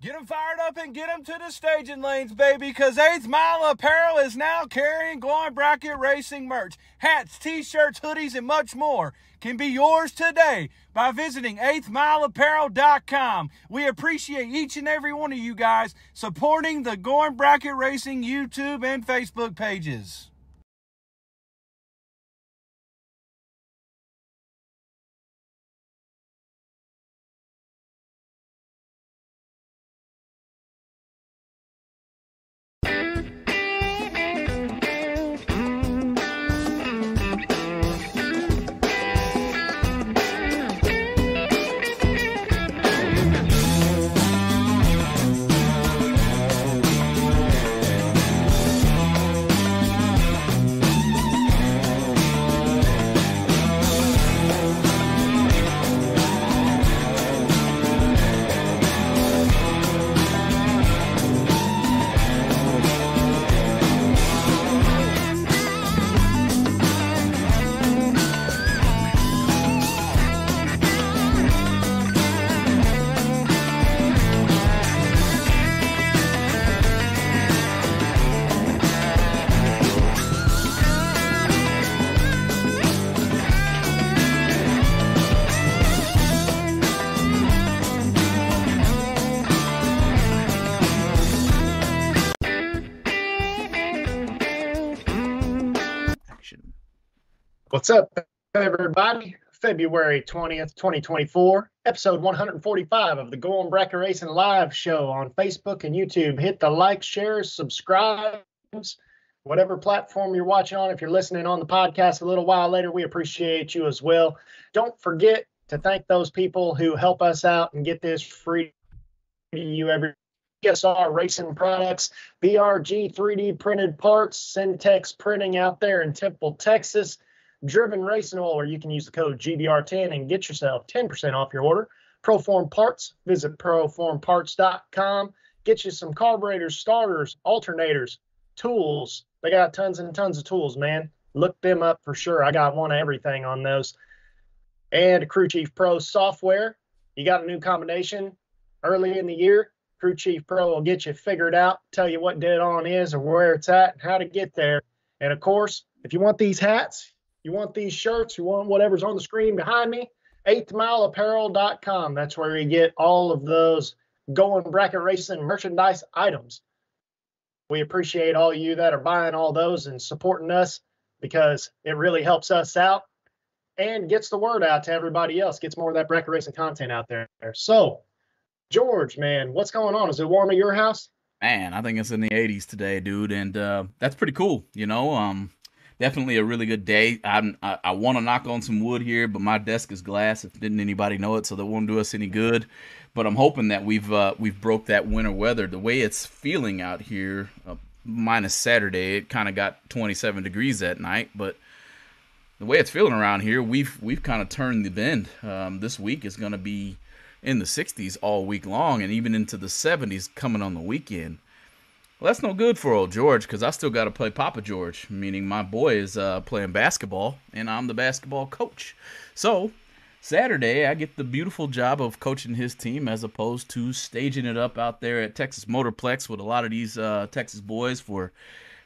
Get them fired up and get them to the staging lanes, baby, because 8th Mile Apparel is now carrying Going Bracket Racing merch. Hats, t-shirts, hoodies, and much more can be yours today by visiting 8thmileapparel.com. We appreciate each and every one of you guys supporting the Going Bracket Racing YouTube and Facebook pages. What's up, everybody? February 20th, 2024, episode 145 of the Going Bracket Racing live show on Facebook and YouTube. Hit the like, share, subscribes, whatever platform you're watching on. If you're listening on the podcast a little while later, we appreciate you as well. Don't forget to thank those people who help us out and get this free to you every PSR Racing Products, BRG 3D printed parts, Syntex Printing out there in Temple, Texas. Driven Racing Oil, where you can use the code GBR10 and get yourself 10% off your order. Proform Parts, visit proformparts.com. Get you some carburetors, starters, alternators, tools. They got tons and tons of tools, man. Look them up for sure. I got one of everything on those. And Crew Chief Pro software. You got a new combination early in the year. Crew Chief Pro will get you figured out, tell you what dead on is or where it's at and how to get there. And of course, if you want these hats, you want these shirts, you want whatever's on the screen behind me, 8thmileapparel.com. That's where you get all of those going bracket racing merchandise items. We appreciate all you that are buying all those and supporting us because it really helps us out and gets the word out to everybody else, gets more of that bracket racing content out there. So, George, man, what's going on? Is it warm at your house? Man, I think it's in the 80s today, dude, and uh, that's pretty cool. You know, um, definitely a really good day. I'm, I I want to knock on some wood here, but my desk is glass. If didn't anybody know it, so that won't do us any good. But I'm hoping that we've uh, we've broke that winter weather. The way it's feeling out here, uh, minus Saturday, it kind of got 27 degrees that night, but the way it's feeling around here, we've we've kind of turned the bend. Um, this week is going to be in the 60s all week long, and even into the 70s coming on the weekend. Well, that's no good for old George because I still got to play Papa George, meaning my boy is uh, playing basketball and I'm the basketball coach. So, Saturday, I get the beautiful job of coaching his team as opposed to staging it up out there at Texas Motorplex with a lot of these uh, Texas boys for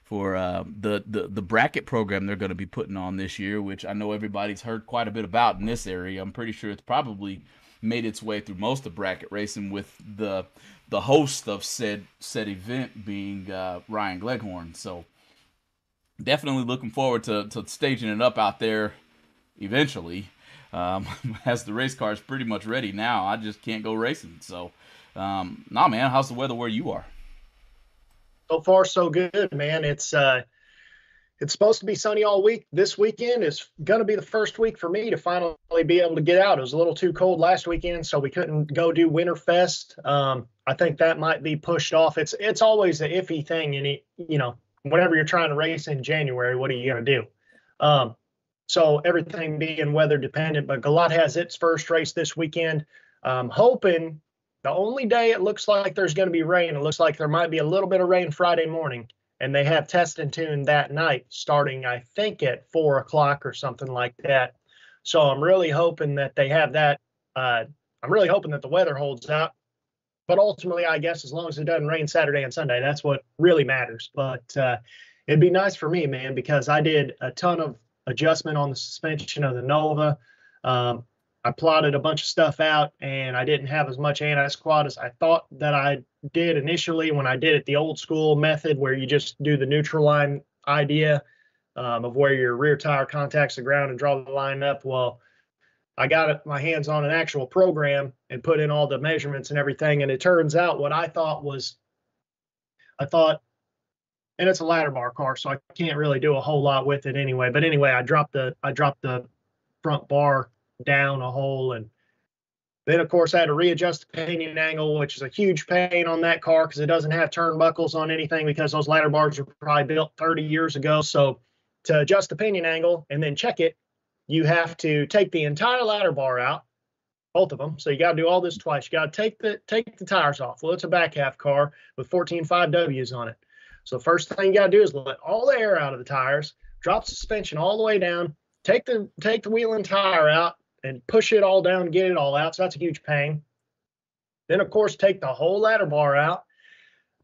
for uh, the, the the bracket program they're going to be putting on this year, which I know everybody's heard quite a bit about in this area. I'm pretty sure it's probably made its way through most of bracket racing with the the host of said said event being uh, Ryan Gleghorn. So definitely looking forward to, to staging it up out there eventually. Um, as the race car is pretty much ready now, I just can't go racing. So, um, nah, man, how's the weather where you are? So far, so good, man. It's uh, it's supposed to be sunny all week. This weekend is going to be the first week for me to finally be able to get out. It was a little too cold last weekend, so we couldn't go do Winterfest. Um, I think that might be pushed off. It's it's always an iffy thing, and you know, whenever you're trying to race in January, what are you going to do? Um, so everything being weather dependent, but GALOT has its first race this weekend. Um, hoping the only day it looks like there's going to be rain. It looks like there might be a little bit of rain Friday morning and they have test and tune that night starting i think at four o'clock or something like that so i'm really hoping that they have that uh, i'm really hoping that the weather holds out but ultimately, I guess as long as it doesn't rain Saturday and Sunday, that's what really matters. But uh, it'd be nice for me, man, because I did a ton of adjustment on the suspension of the Nova. Um, I plotted a bunch of stuff out, and I didn't have as much anti-squat as I thought that I did initially when I did it the old school method, where you just do the neutral line idea um, of where your rear tire contacts the ground and draw the line up. Well, I got my hands on an actual program and put in all the measurements and everything. And it turns out what I thought was, I thought, and it's a ladder bar car, so I can't really do a whole lot with it anyway. But anyway, I dropped the I dropped the front bar down a hole and then of course I had to readjust the pinion angle, which is a huge pain on that car because it doesn't have turnbuckles on anything because those ladder bars were probably built 30 years ago. So to adjust the pinion angle and then check it, you have to take the entire ladder bar out, both of them. So you got to do all this twice. You got to take the take the tires off. Well, it's a back half car with 14 5Ws on it. So first thing you got to do is let all the air out of the tires, drop suspension all the way down, take the take the wheel and tire out, and push it all down, get it all out. So that's a huge pain. Then of course take the whole ladder bar out,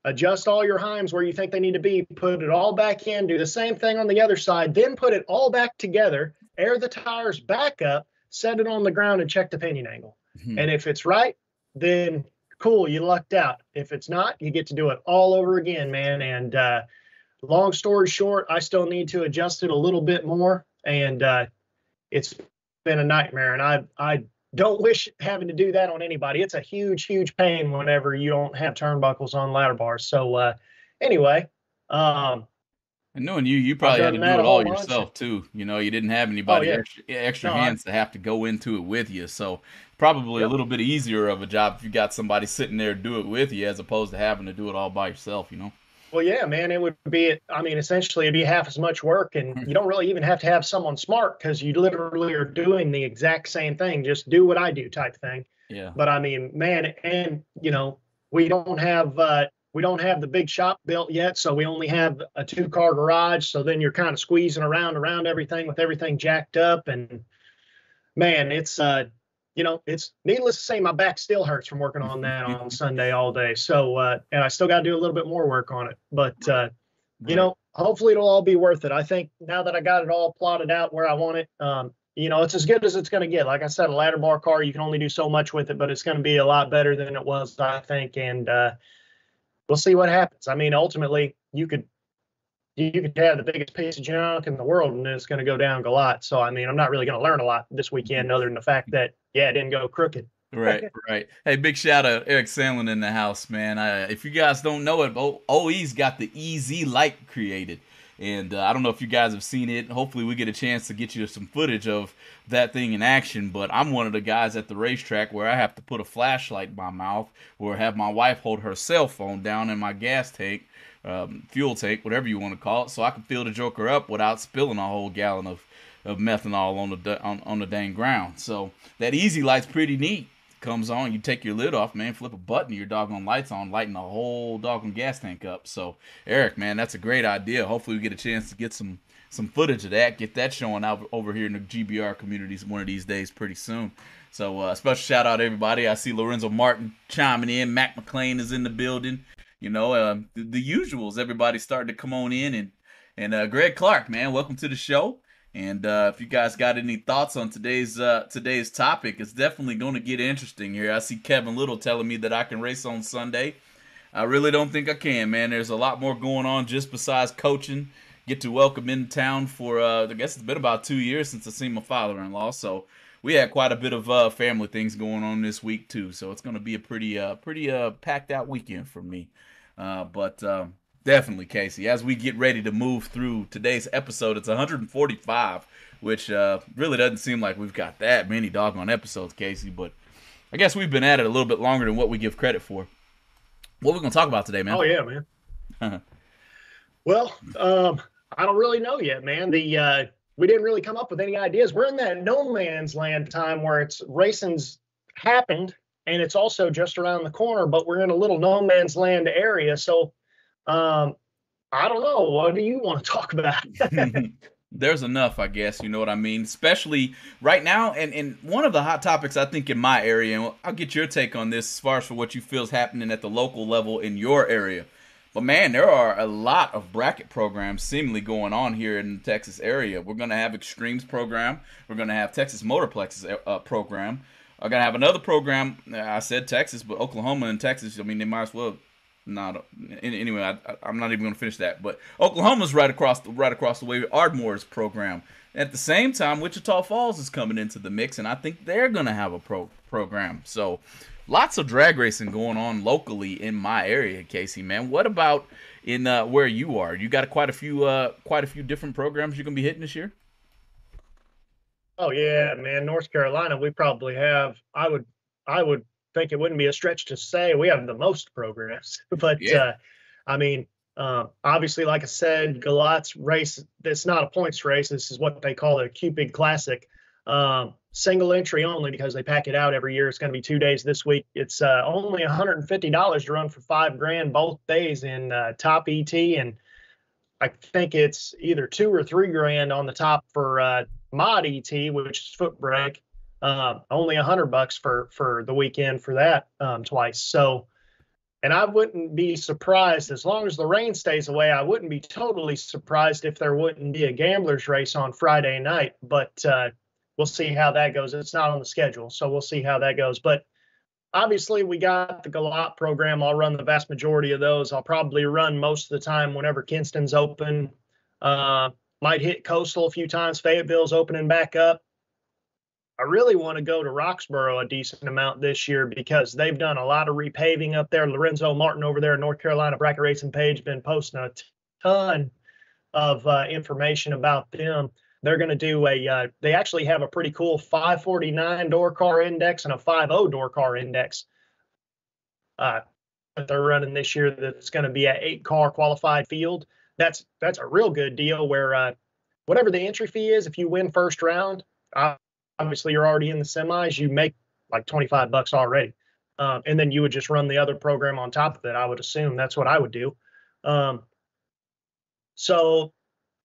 adjust all your heims where you think they need to be, put it all back in, do the same thing on the other side, then put it all back together, air the tires back up, set it on the ground, and check the pinion angle. Mm-hmm. And if it's right, then cool, you lucked out. If it's not, you get to do it all over again, man. And uh, long story short, I still need to adjust it a little bit more, and uh, it's been a nightmare. And I I don't wish having to do that on anybody. It's a huge, huge pain whenever you don't have turnbuckles on ladder bars. So uh, anyway, um, and knowing you, you probably had to do it all yourself too. You know, you didn't have anybody oh, yeah. extra, extra no, hands I, to have to go into it with you. So probably yep. a little bit easier of a job if you got somebody sitting there to do it with you, as opposed to having to do it all by yourself. You know. Well, yeah, man, it would be. I mean, essentially, it'd be half as much work, and hmm. you don't really even have to have someone smart because you literally are doing the exact same thing. Just do what I do, type thing. Yeah. But I mean, man, and you know, we don't have uh, we don't have the big shop built yet, so we only have a two car garage. So then you're kind of squeezing around around everything with everything jacked up, and man, it's uh, you know, it's needless to say, my back still hurts from working on that on Sunday all day. So, uh, and I still got to do a little bit more work on it. But, uh, you know, hopefully it'll all be worth it. I think now that I got it all plotted out where I want it, um, you know, it's as good as it's going to get. Like I said, a ladder bar car, you can only do so much with it, but it's going to be a lot better than it was, I think. And uh, we'll see what happens. I mean, ultimately, you could you could have the biggest piece of junk in the world and it's going to go down a lot. So, I mean, I'm not really going to learn a lot this weekend other than the fact that, yeah, it didn't go crooked. right, right. Hey, big shout out Eric Sandlin in the house, man. I, if you guys don't know it, OE's got the EZ light created. And uh, I don't know if you guys have seen it. Hopefully, we get a chance to get you some footage of that thing in action. But I'm one of the guys at the racetrack where I have to put a flashlight in my mouth or have my wife hold her cell phone down in my gas tank um, fuel tank, whatever you want to call it, so I can fill the Joker up without spilling a whole gallon of, of methanol on the on, on the dang ground. So that easy light's pretty neat. Comes on, you take your lid off, man, flip a button, your doggone lights on, lighting the whole doggone gas tank up. So Eric, man, that's a great idea. Hopefully we get a chance to get some some footage of that, get that showing out over here in the GBR communities one of these days pretty soon. So uh, special shout out everybody. I see Lorenzo Martin chiming in. Mac McLean is in the building. You know, uh, the, the, usuals. Everybody's starting to come on in, and and uh, Greg Clark, man, welcome to the show. And uh, if you guys got any thoughts on today's uh, today's topic, it's definitely going to get interesting here. I see Kevin Little telling me that I can race on Sunday. I really don't think I can, man. There's a lot more going on just besides coaching. Get to welcome in town for uh, I guess it's been about two years since I seen my father-in-law, so we had quite a bit of uh, family things going on this week too. So it's going to be a pretty uh, pretty uh, packed out weekend for me. Uh, but um, definitely, Casey, as we get ready to move through today's episode, it's 145, which uh, really doesn't seem like we've got that many doggone episodes, Casey. But I guess we've been at it a little bit longer than what we give credit for. What are we going to talk about today, man? Oh, yeah, man. well, um, I don't really know yet, man. The uh, we didn't really come up with any ideas. We're in that no man's land time where it's racing's happened and it's also just around the corner, but we're in a little no man's land area. So um, I don't know. What do you want to talk about? there's enough, I guess. You know what I mean? Especially right now, and, and one of the hot topics I think in my area, and I'll get your take on this as far as for what you feel is happening at the local level in your area. But man, there are a lot of bracket programs seemingly going on here in the Texas area. We're going to have Extremes program. We're going to have Texas Motorplex's uh, program. Going to have another program. I said Texas, but Oklahoma and Texas, I mean, they might as well not anyway. I, am not even to finish that. But Oklahoma's right across the right across the way. Ardmore's program. At the same time, Wichita Falls is coming into the mix, and I think they're to have a pro program. So, lots of drag racing going on locally in my area, Casey. Man, what about in uh, where you are? You got quite a few uh, quite a few different programs you're to be hitting this year. Oh yeah, man. North Carolina, we probably have. I would I would think it wouldn't be a stretch to say we have the most programs. but yeah. uh, I mean, um, obviously, like I said, GALOT's race. It's not a points race. This is what they call a Cupid Classic. Um, single entry only because they pack it out every year. It's going to be two days this week. It's uh, only $150 to run for five grand both days in uh, top ET, and I think it's either two or three grand on the top for uh, mod ET, which is foot brake. Um, only a hundred bucks for for the weekend for that um, twice. So, and I wouldn't be surprised as long as the rain stays away. I wouldn't be totally surprised if there wouldn't be a gamblers race on Friday night. But uh, we'll see how that goes. It's not on the schedule, so we'll see how that goes. But obviously, we got the GALOT program. I'll run the vast majority of those. I'll probably run most of the time whenever Kinston's open. Uh, might hit Coastal a few times. Fayetteville's opening back up. I really want to go to Roxboro a decent amount this year because they've done a lot of repaving up there. Lorenzo Martin over there in North Carolina bracket racing page been posting a ton of uh, information about them. They're going to do a. Uh, they actually have a pretty cool 549 door car index and a 50 door car index uh, that they're running this year. That's going to be an eight car qualified field. That's that's a real good deal. Where uh, whatever the entry fee is, if you win first round, obviously you're already in the semis, you make like 25 bucks already. Um, and then you would just run the other program on top of it. I would assume that's what I would do. Um, so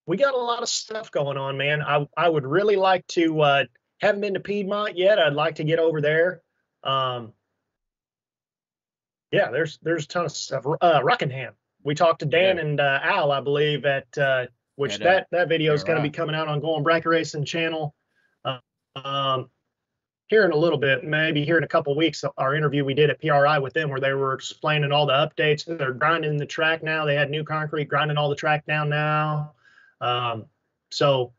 we got a lot of stuff going on, man. I, I would really like to, uh, haven't been to Piedmont yet. I'd like to get over there. Um, yeah, there's, there's a ton of stuff. Uh, Rockingham. We talked to Dan yeah. and uh, Al, I believe at, uh, which uh, that, that video is going to be coming out on Going Bracket Racing channel um, here in a little bit, maybe here in a couple weeks, our interview we did at PRI with them, where they were explaining all the updates. They're grinding the track now. They had new concrete, grinding all the track down now. Um, so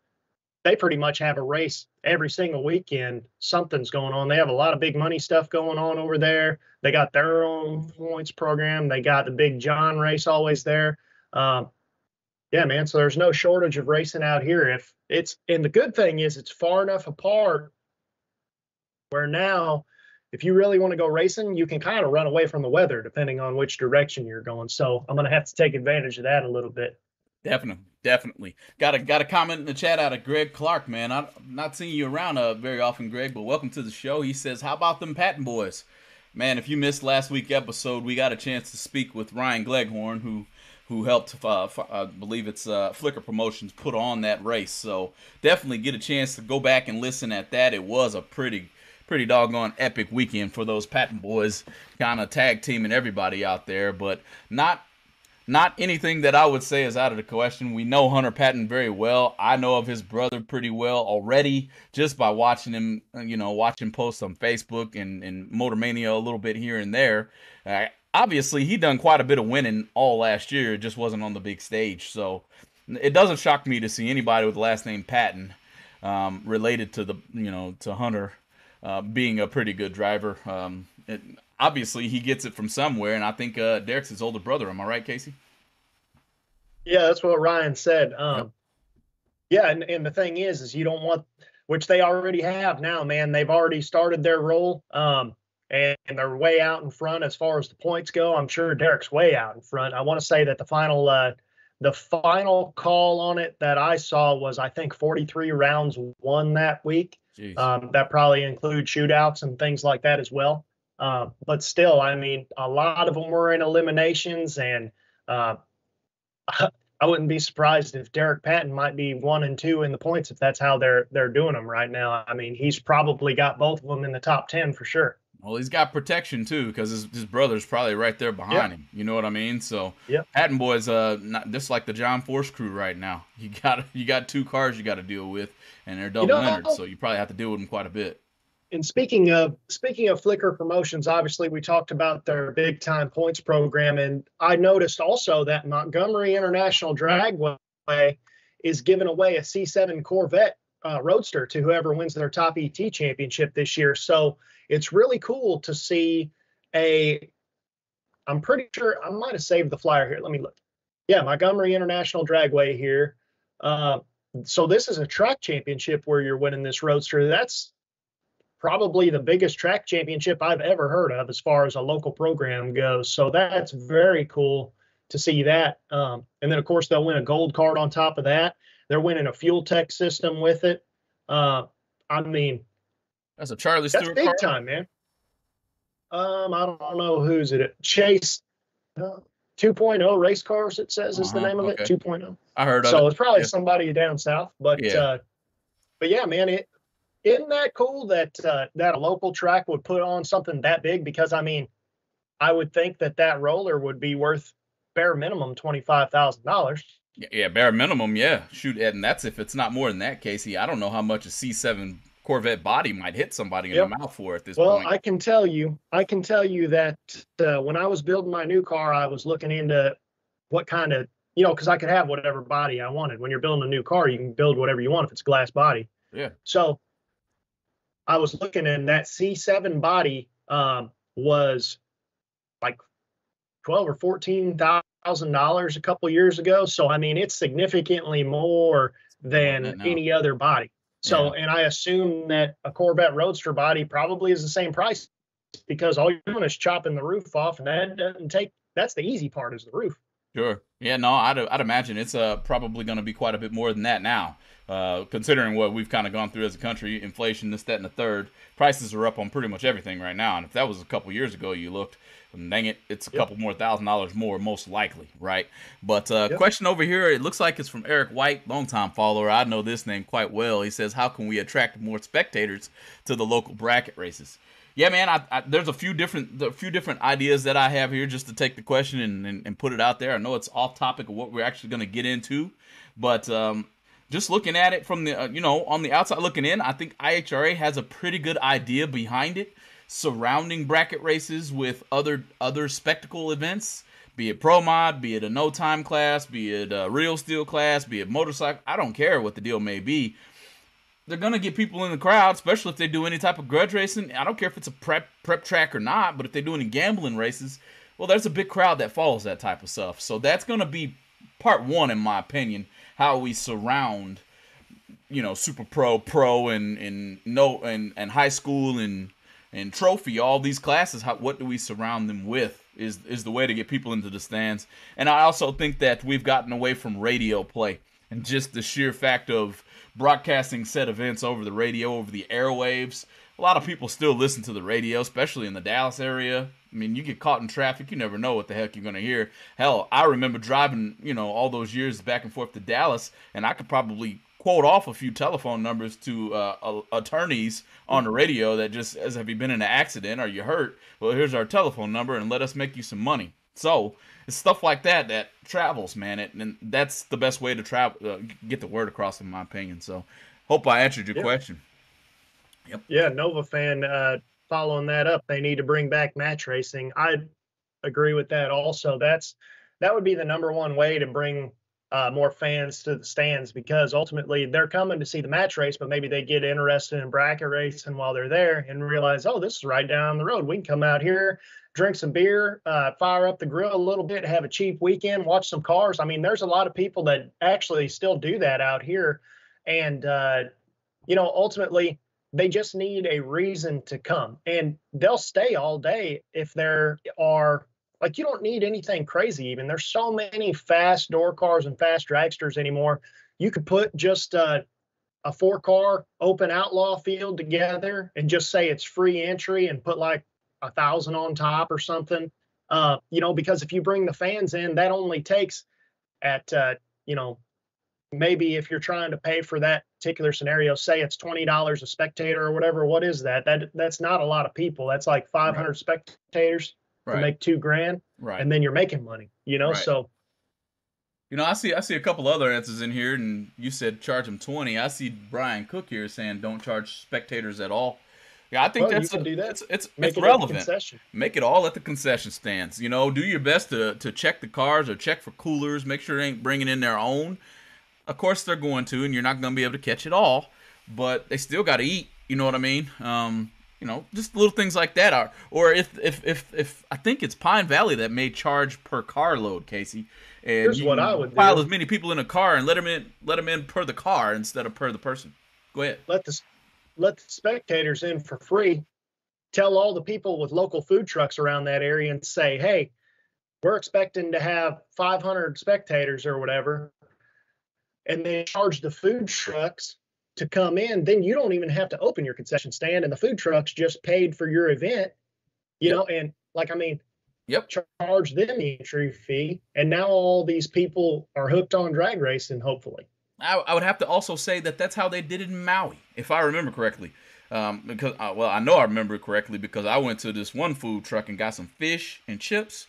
they pretty much have a race every single weekend. Something's going on. They have a lot of big money stuff going on over there. They got their own points program. They got the Big John race always there. Um, yeah, man. So there's no shortage of racing out here. If it's and the good thing is it's far enough apart where now if you really want to go racing, you can kind of run away from the weather depending on which direction you're going. So I'm gonna have to take advantage of that a little bit. Definitely, definitely. Got a got a comment in the chat out of Greg Clark, man. I'm not seeing you around uh, very often, Greg, but welcome to the show. He says, "How about them Patton boys?" Man, if you missed last week episode, we got a chance to speak with Ryan Gleghorn, who who helped, uh, I believe it's uh, Flicker Promotions, put on that race. So definitely get a chance to go back and listen at that. It was a pretty, pretty doggone epic weekend for those Patton boys, kind of tag teaming everybody out there. But not, not anything that I would say is out of the question. We know Hunter Patton very well. I know of his brother pretty well already, just by watching him, you know, watching posts on Facebook and and Motor Mania a little bit here and there. Uh, obviously he done quite a bit of winning all last year. It just wasn't on the big stage. So it doesn't shock me to see anybody with the last name Patton um, related to the you know to Hunter uh, being a pretty good driver. Um, it, obviously he gets it from somewhere, and I think uh, Derek's his older brother. Am I right, Casey? Yeah, that's what Ryan said. Um, yep. Yeah, and, and the thing is, is you don't want, which they already have now, man. They've already started their role. Um, and they're way out in front as far as the points go. I'm sure Derek's way out in front. I want to say that the final uh, the final call on it that I saw was I think 43 rounds won that week. Um, that probably includes shootouts and things like that as well. Uh, but still, I mean, a lot of them were in eliminations, and uh, I wouldn't be surprised if Derek Patton might be one and two in the points if that's how they're they're doing them right now. I mean, he's probably got both of them in the top ten for sure. Well, he's got protection too because his, his brother's probably right there behind yep. him. You know what I mean? So yep. Patton boys, uh, not just like the John Force crew right now. You got you got two cars you got to deal with, and they're double you know, entered, so you probably have to deal with them quite a bit. And speaking of speaking of Flicker Promotions, obviously we talked about their big time points program, and I noticed also that Montgomery International Dragway is giving away a C7 Corvette uh, Roadster to whoever wins their top ET championship this year. So it's really cool to see a. I'm pretty sure I might have saved the flyer here. Let me look. Yeah, Montgomery International Dragway here. Uh, so this is a track championship where you're winning this roadster. That's probably the biggest track championship I've ever heard of as far as a local program goes. So that's very cool to see that. Um, and then of course they'll win a gold card on top of that. They're winning a FuelTech system with it. Uh, I mean, that's a Charlie Stewart. That's big car? time, man. Um, I don't know who's it. Chase uh, 2.0 race cars. It says is uh-huh, the name of okay. it. 2.0. I heard. So it. So it's probably yeah. somebody down south, but yeah. uh, but yeah, man, it isn't that cool that uh, that a local track would put on something that big? Because I mean, I would think that that roller would be worth bare minimum twenty five thousand dollars. Yeah, bare minimum, yeah. Shoot, Ed, and that's if it's not more than that, Casey. I don't know how much a C seven Corvette body might hit somebody in yep. the mouth for at this well, point. Well, I can tell you, I can tell you that uh, when I was building my new car, I was looking into what kind of, you know, because I could have whatever body I wanted. When you're building a new car, you can build whatever you want if it's glass body. Yeah. So I was looking, and that C7 body um, was like twelve or fourteen thousand dollars a couple years ago. So I mean, it's significantly more than any other body. So, yeah. and I assume that a Corvette Roadster body probably is the same price because all you're doing is chopping the roof off, and that doesn't take. That's the easy part is the roof. Sure. Yeah. No, I'd, I'd imagine it's uh, probably going to be quite a bit more than that now, uh, considering what we've kind of gone through as a country, inflation, this, that, and the third. Prices are up on pretty much everything right now, and if that was a couple years ago, you looked, dang it, it's a yep. couple more thousand dollars more, most likely, right? But uh, yep. question over here, it looks like it's from Eric White, longtime follower. I know this name quite well. He says, "How can we attract more spectators to the local bracket races?" Yeah, man, I, I, there's a few different a few different ideas that I have here just to take the question and, and, and put it out there. I know it's off topic of what we're actually going to get into, but um, just looking at it from the uh, you know on the outside looking in, I think IHRA has a pretty good idea behind it surrounding bracket races with other other spectacle events, be it pro mod, be it a no time class, be it a real steel class, be it motorcycle. I don't care what the deal may be. They're gonna get people in the crowd, especially if they do any type of grudge racing. I don't care if it's a prep prep track or not, but if they do any gambling races, well, there's a big crowd that follows that type of stuff. So that's gonna be part one, in my opinion, how we surround, you know, super pro, pro, and and no and and high school and and trophy, all these classes, how, what do we surround them with is is the way to get people into the stands. And I also think that we've gotten away from radio play and just the sheer fact of broadcasting set events over the radio, over the airwaves. A lot of people still listen to the radio, especially in the Dallas area. I mean, you get caught in traffic, you never know what the heck you're going to hear. Hell, I remember driving, you know, all those years back and forth to Dallas, and I could probably quote off a few telephone numbers to uh, attorneys on the radio that just as have you been in an accident? Or you hurt? Well here's our telephone number and let us make you some money. So it's stuff like that that travels man it, and that's the best way to travel uh, get the word across in my opinion. So hope i answered your question yep yeah nova fan uh, following that up they need to bring back match racing i agree with that also that's that would be the number one way to bring uh, more fans to the stands because ultimately they're coming to see the match race, but maybe they get interested in bracket racing while they're there and realize, oh, this is right down the road. We can come out here, drink some beer, uh, fire up the grill a little bit, have a cheap weekend, watch some cars. I mean, there's a lot of people that actually still do that out here. And, uh, you know, ultimately, they just need a reason to come and they'll stay all day if there are like you don't need anything crazy even. There's so many fast door cars and fast dragsters anymore. You could put just uh, a four car open outlaw field together and just say it's free entry and put like a thousand on top or something. Uh, you know, because if you bring the fans in, that only takes at uh, you know, maybe if you're trying to pay for that particular scenario, say it's twenty dollars a spectator or whatever. What is that? That that's not a lot of people. That's like 500 right. spectators right. to make two grand, right? And then you're making money. You know, right. so. You know, I see I see a couple other answers in here, and you said charge them twenty. I see Brian Cook here saying don't charge spectators at all. Yeah, I think well, that's a, that. it's it's, it's it relevant. Make it all at the concession stands. You know, do your best to to check the cars or check for coolers. Make sure they ain't bringing in their own. Of course they're going to, and you're not going to be able to catch it all, but they still got to eat. You know what I mean? Um, you know, just little things like that are. Or if if if if I think it's Pine Valley that may charge per car load, Casey. And Here's what I would pile do. as many people in a car and let them in let them in per the car instead of per the person. Go ahead. Let the let the spectators in for free. Tell all the people with local food trucks around that area and say, hey, we're expecting to have 500 spectators or whatever and they charge the food trucks to come in, then you don't even have to open your concession stand, and the food trucks just paid for your event, you know. And like, I mean, yep, charge them the entry fee, and now all these people are hooked on drag racing. Hopefully, I, I would have to also say that that's how they did it in Maui, if I remember correctly. Um, because uh, well, I know I remember it correctly because I went to this one food truck and got some fish and chips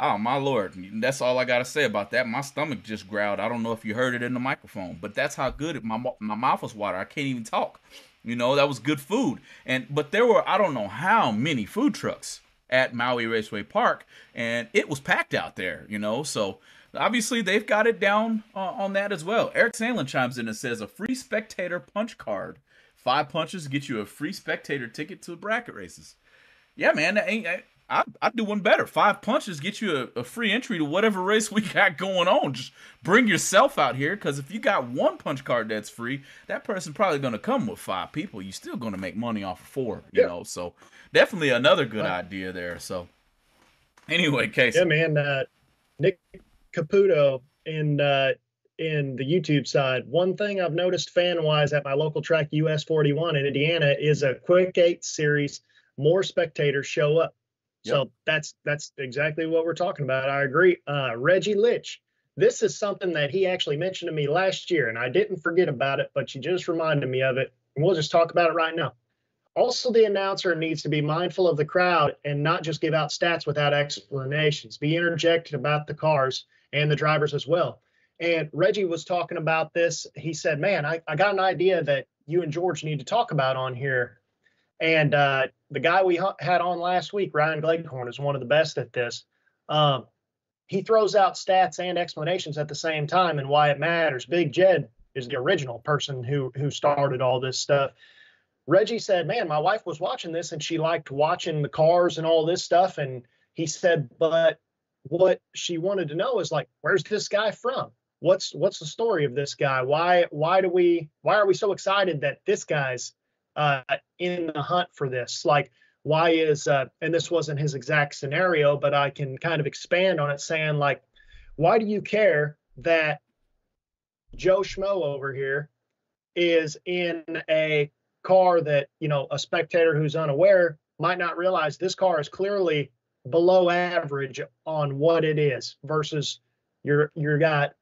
Oh my lord, that's all I gotta say about that. My stomach just growled. I don't know if you heard it in the microphone, but that's how good it, my my mouth was water. I can't even talk. You know that was good food, and but there were I don't know how many food trucks at Maui Raceway Park, and it was packed out there. You know, so obviously they've got it down uh, on that as well. Eric Sandlin chimes in and says a free spectator punch card. Five punches get you a free spectator ticket to the bracket races. Yeah, man, that ain't I I do one better. Five punches get you a, a, free entry to whatever race we got going on. Just bring yourself out here, because if you got one punch card that's free, that person probably going to come with five people. You're still going to make money off of four, you yeah. know. So definitely another good right. idea there. So anyway, Casey. Yeah, man. Uh, Nick Caputo in uh, in the YouTube side. One thing I've noticed fan wise at my local track US 41 in Indiana is a quick eight series. More spectators show up so that's that's exactly what we're talking about. I agree. Uh, Reggie Litch, this is something that he actually mentioned to me last year, and I didn't forget about it, but you just reminded me of it. And we'll just talk about it right now. Also, the announcer needs to be mindful of the crowd and not just give out stats without explanations. Be interjected about the cars and the drivers as well. And Reggie was talking about this. He said, Man, I, I got an idea that you and George need to talk about on here. And uh, the guy we had on last week, Ryan Gleghorn, is one of the best at this. Um, he throws out stats and explanations at the same time and why it matters. Big Jed is the original person who who started all this stuff. Reggie said, "Man, my wife was watching this and she liked watching the cars and all this stuff." And he said, "But what she wanted to know is like, where's this guy from? What's what's the story of this guy? Why why do we why are we so excited that this guy's uh, in the hunt for this. Like, why is, uh, and this wasn't his exact scenario, but I can kind of expand on it saying, like, why do you care that Joe Schmo over here is in a car that, you know, a spectator who's unaware might not realize this car is clearly below average on what it is versus your your got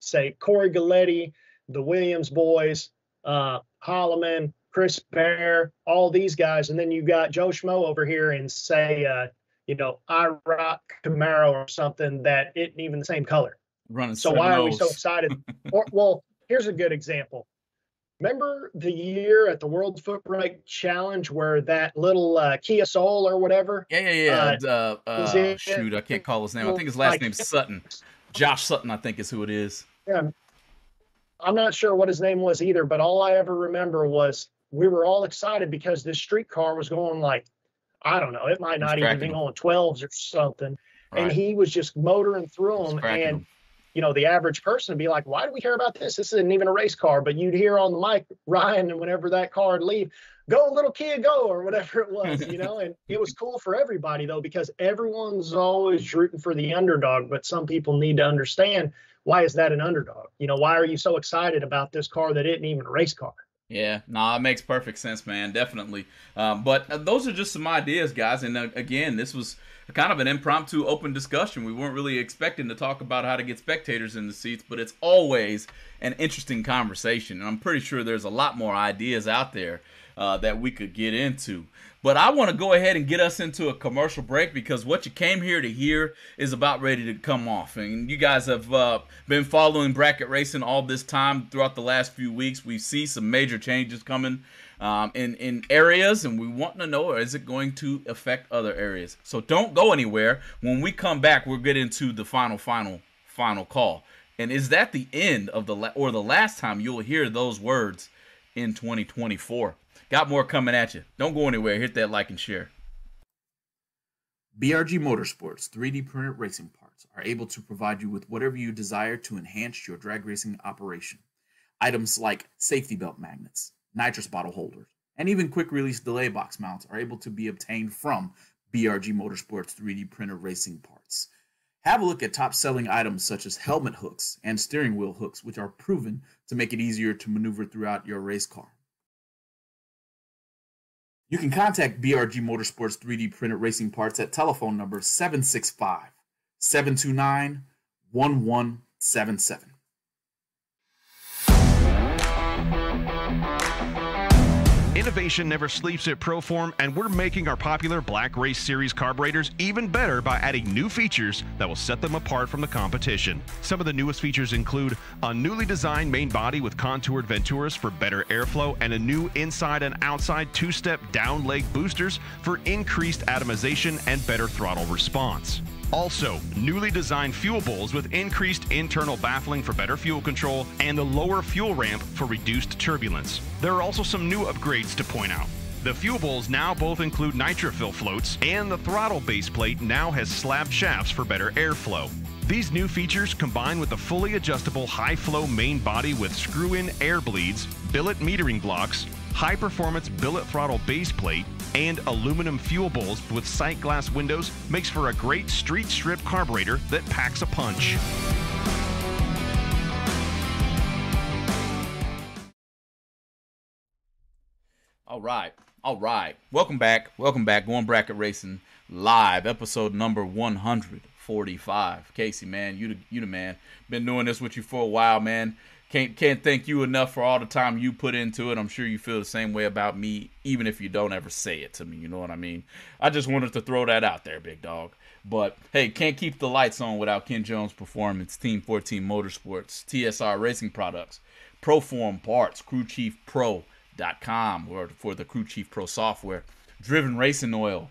say Corey Galetti, the Williams boys, uh, Holloman, Chris Bear, all these guys, and then you got Joe Schmo over here and say, uh, you know, I rock Camaro or something that isn't even the same color. Running so why are we so excited? or, well, here's a good example. Remember the year at the World Foot Brake Challenge where that little uh, Kia Soul or whatever? Yeah, yeah, yeah. Uh, uh, shoot, I can't call his name. I think his last name's Sutton. Josh Sutton, I think, is who it is. Yeah, I'm not sure what his name was either, but all I ever remember was we were all excited because this street car was going like, I don't know, it might not even be going 12s or something. Right. And he was just motoring through them. And, them. you know, the average person would be like, why do we care about this? This isn't even a race car. But you'd hear on the mic, Ryan, and whenever that car would leave, go little kid, go, or whatever it was, you know. and it was cool for everybody, though, because everyone's always rooting for the underdog. But some people need to understand why is that an underdog? You know, why are you so excited about this car that isn't even a race car? Yeah, no, nah, it makes perfect sense, man. Definitely. Um, but uh, those are just some ideas, guys. And uh, again, this was kind of an impromptu open discussion. We weren't really expecting to talk about how to get spectators in the seats, but it's always an interesting conversation. And I'm pretty sure there's a lot more ideas out there uh, that we could get into. But I want to go ahead and get us into a commercial break because what you came here to hear is about ready to come off. And you guys have uh, been following bracket racing all this time throughout the last few weeks. We see some major changes coming um, in in areas, and we want to know is it going to affect other areas. So don't go anywhere. When we come back, we'll get into the final, final, final call. And is that the end of the la- or the last time you'll hear those words in 2024? Got more coming at you. Don't go anywhere. Hit that like and share. BRG Motorsports 3D printed racing parts are able to provide you with whatever you desire to enhance your drag racing operation. Items like safety belt magnets, nitrous bottle holders, and even quick release delay box mounts are able to be obtained from BRG Motorsports 3D printed racing parts. Have a look at top selling items such as helmet hooks and steering wheel hooks, which are proven to make it easier to maneuver throughout your race car. You can contact BRG Motorsports 3D printed racing parts at telephone number 765 729 1177. Innovation never sleeps at Proform, and we're making our popular Black Race Series carburetors even better by adding new features that will set them apart from the competition. Some of the newest features include a newly designed main body with contoured venturis for better airflow and a new inside and outside two step down leg boosters for increased atomization and better throttle response. Also, newly designed fuel bowls with increased internal baffling for better fuel control and the lower fuel ramp for reduced turbulence. There are also some new upgrades to point out. The fuel bowls now both include Nitrophyl floats, and the throttle base plate now has slab shafts for better airflow. These new features, combined with the fully adjustable high flow main body with screw in air bleeds, billet metering blocks, high performance billet throttle base plate, and aluminum fuel bowls with sight glass windows makes for a great street strip carburetor that packs a punch. All right. All right. Welcome back. Welcome back. Going Bracket Racing live, episode number 145. Casey, man, you the, you the man. Been doing this with you for a while, man can't can't thank you enough for all the time you put into it. I'm sure you feel the same way about me, even if you don't ever say it to me. You know what I mean? I just wanted to throw that out there, big dog. But hey, can't keep the lights on without Ken Jones Performance, Team 14 Motorsports, TSR Racing Products, Proform Parts, CrewChiefPro.com, or for the Crew Chief Pro software, Driven Racing Oil,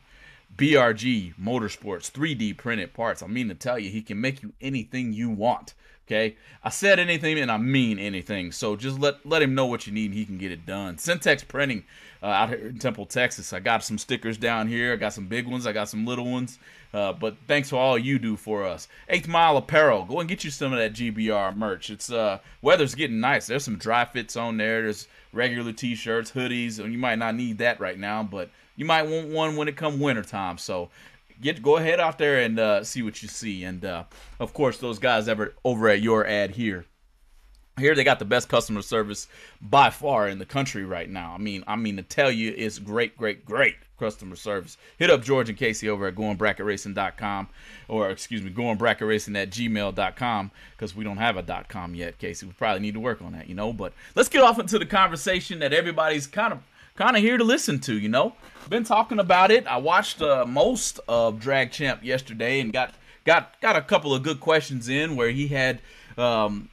BRG Motorsports, 3D printed parts. I mean to tell you, he can make you anything you want. Okay, I said anything and I mean anything. So just let let him know what you need and he can get it done. Syntex Printing uh, out here in Temple, Texas. I got some stickers down here. I got some big ones. I got some little ones. Uh, but thanks for all you do for us. Eighth Mile Apparel. Go and get you some of that GBR merch. It's uh weather's getting nice. There's some dry fits on there. There's regular t-shirts, hoodies, and you might not need that right now, but you might want one when it come wintertime. So get go ahead out there and uh, see what you see. And uh, of course, those guys ever over at your ad here. Here they got the best customer service by far in the country right now. I mean, I mean to tell you, it's great, great, great customer service. Hit up George and Casey over at goingbracketracing.com or excuse me, goingbracketracing at gmail.com because we don't have a .com yet, Casey. We probably need to work on that, you know. But let's get off into the conversation that everybody's kind of kind of here to listen to, you know. Been talking about it. I watched uh, most of Drag Champ yesterday and got got got a couple of good questions in where he had um,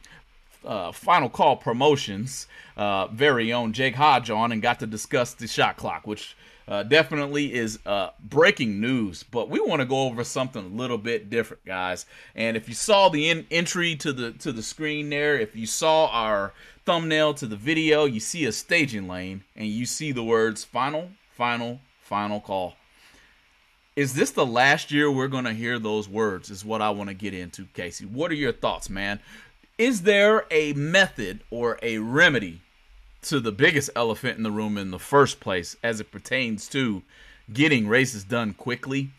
uh, Final Call Promotions uh, very own Jake Hodge on and got to discuss the shot clock, which uh, definitely is uh, breaking news. But we want to go over something a little bit different, guys. And if you saw the in- entry to the to the screen there, if you saw our thumbnail to the video, you see a staging lane and you see the words final, final, final call. Is this the last year we're going to hear those words? Is what I want to get into, Casey. What are your thoughts, man? Is there a method or a remedy to the biggest elephant in the room in the first place as it pertains to getting races done quickly?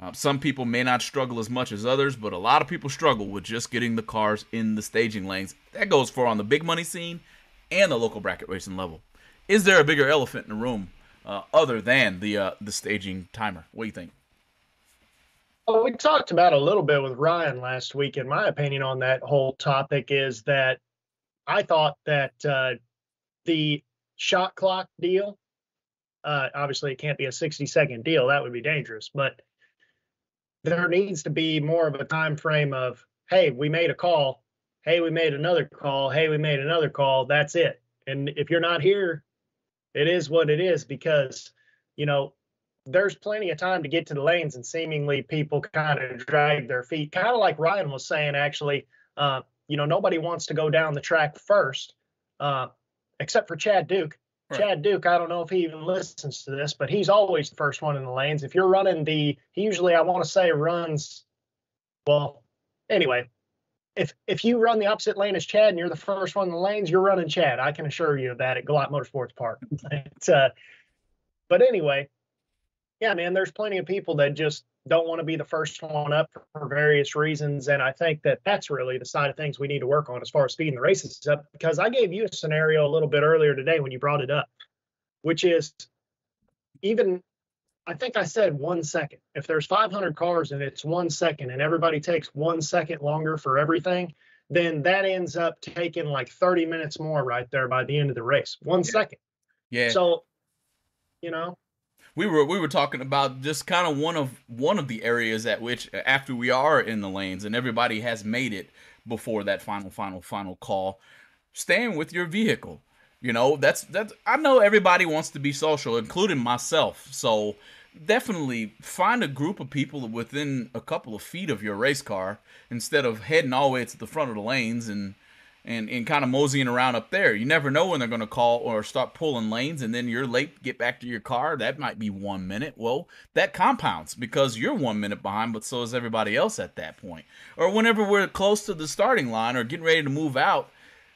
Uh, some people may not struggle as much as others, but a lot of people struggle with just getting the cars in the staging lanes. That goes for on the big money scene and the local bracket racing level. is there a bigger elephant in the room uh, other than the uh, the staging timer? What do you think? Well, we talked about a little bit with Ryan last week. And my opinion on that whole topic is that I thought that uh, the shot clock deal, uh, obviously, it can't be a 60 second deal. That would be dangerous. But there needs to be more of a time frame of, hey, we made a call. Hey, we made another call. Hey, we made another call. That's it. And if you're not here, it is what it is because, you know, there's plenty of time to get to the lanes and seemingly people kind of drag their feet kind of like ryan was saying actually uh, you know nobody wants to go down the track first uh, except for chad duke. Right. chad duke i don't know if he even listens to this but he's always the first one in the lanes. If you're running the he usually i want to say runs well anyway if if you run the opposite lane as chad and you're the first one in the lanes you're running chad. I can assure you of that at GALOT motorsports park. Uh, but anyway yeah, man, there's plenty of people that just don't want to be the first one up for various reasons. And I think that that's really the side of things we need to work on as far as speeding the races up. Because I gave you a scenario a little bit earlier today when you brought it up, which is even, I think I said one second. If there's 500 cars and it's one second and everybody takes one second longer for everything, then that ends up taking like 30 minutes more right there by the end of the race. One yeah. second. Yeah. So, you know, we were we were talking about just kind of one of one of the areas at which after we are in the lanes and everybody has made it before that final final final call staying with your vehicle. You know that's that's i know everybody wants to be social including myself. So definitely find a group of people within a couple of feet of your race car instead of heading all the way to the front of the lanes and and, and kind of moseying around up there. You never know when they're going to call or start pulling lanes, and then you're late get back to your car. That might be one minute. Well, that compounds because you're one minute behind, but so is everybody else at that point. Or whenever we're close to the starting line or getting ready to move out,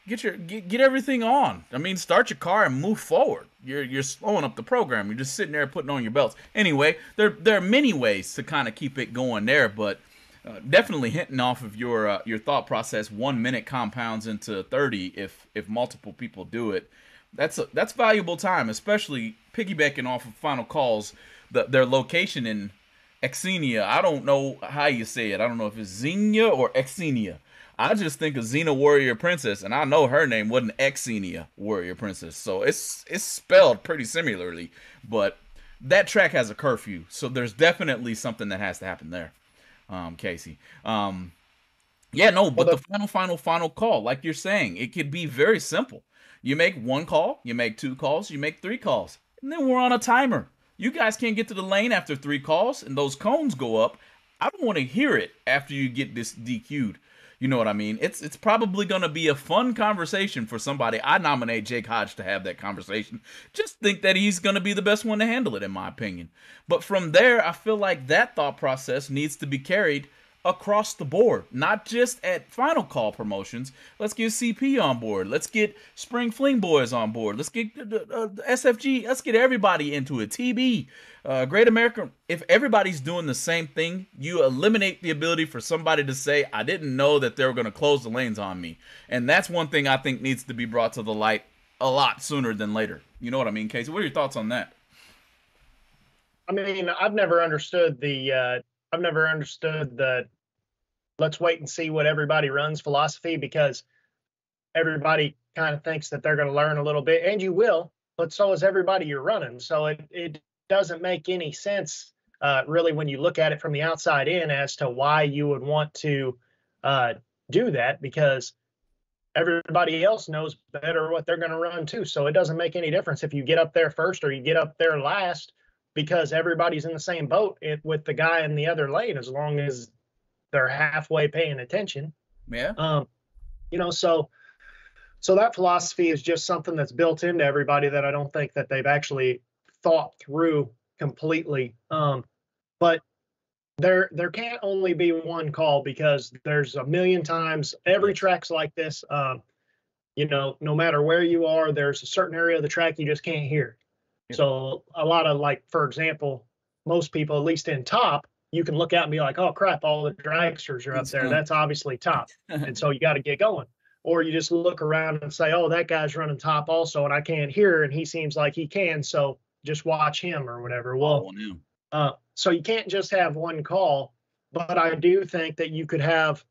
get your get, get everything on. I mean, start your car and move forward. You're you're slowing up the program. You're just sitting there putting on your belts. Anyway, there there are many ways to kind of keep it going there, but uh, definitely hinting off of your uh, your thought process. One minute compounds into thirty if if multiple people do it. That's a, that's valuable time, especially piggybacking off of final calls. The, their location in Exenia. I don't know how you say it. I don't know if it's Xenia or Exenia. I just think of Xena Warrior Princess, and I know her name wasn't Exenia Warrior Princess, so it's it's spelled pretty similarly. But that track has a curfew, so there's definitely something that has to happen there um, Casey. Um, yeah, no, but well, the, the final, final, final call, like you're saying, it could be very simple. You make one call, you make two calls, you make three calls, and then we're on a timer. You guys can't get to the lane after three calls, and those cones go up. I don't want to hear it after you get this DQ'd. You know what I mean? It's it's probably going to be a fun conversation for somebody. I nominate Jake Hodge to have that conversation. Just think that he's going to be the best one to handle it, in my opinion. But from there, I feel like that thought process needs to be carried across the board, not just at Final Call promotions. Let's get CP on board. Let's get Spring Fling Boys on board. Let's get uh, uh SFG. Let's get everybody into it. TB, uh, Great American. If everybody's doing the same thing, you eliminate the ability for somebody to say, I didn't know that they were going to close the lanes on me. And that's one thing I think needs to be brought to the light a lot sooner than later. You know what I mean, Casey? What are your thoughts on that? I mean, I've never understood the uh, I've never understood the let's wait and see what everybody runs philosophy because everybody kind of thinks that they're going to learn a little bit, and you will, but so is everybody you're running. So it it doesn't make any sense uh, really when you look at it from the outside in as to why you would want to uh, do that because everybody else knows better what they're going to run too. So it doesn't make any difference if you get up there first or you get up there last because everybody's in the same boat with the guy in the other lane as long as they're halfway paying attention. Yeah. Um, you know, so so that philosophy is just something that's built into everybody that I don't think that they've actually thought through completely. Um, but there there can't only be one call because there's a million times every track's like this. Um, you know, no matter where you are, there's a certain area of the track you just can't hear. So a lot of like, for example, most people, at least in top, you can look out and be like, oh crap, all the dragsters are up there. That's obviously top. and so you got to get going. or you just look around and say, "Oh, that guy's running top also, and I can't hear, and he seems like he can, so just watch him or whatever." Well, uh, so you can't just have one call, but I do think that you could have,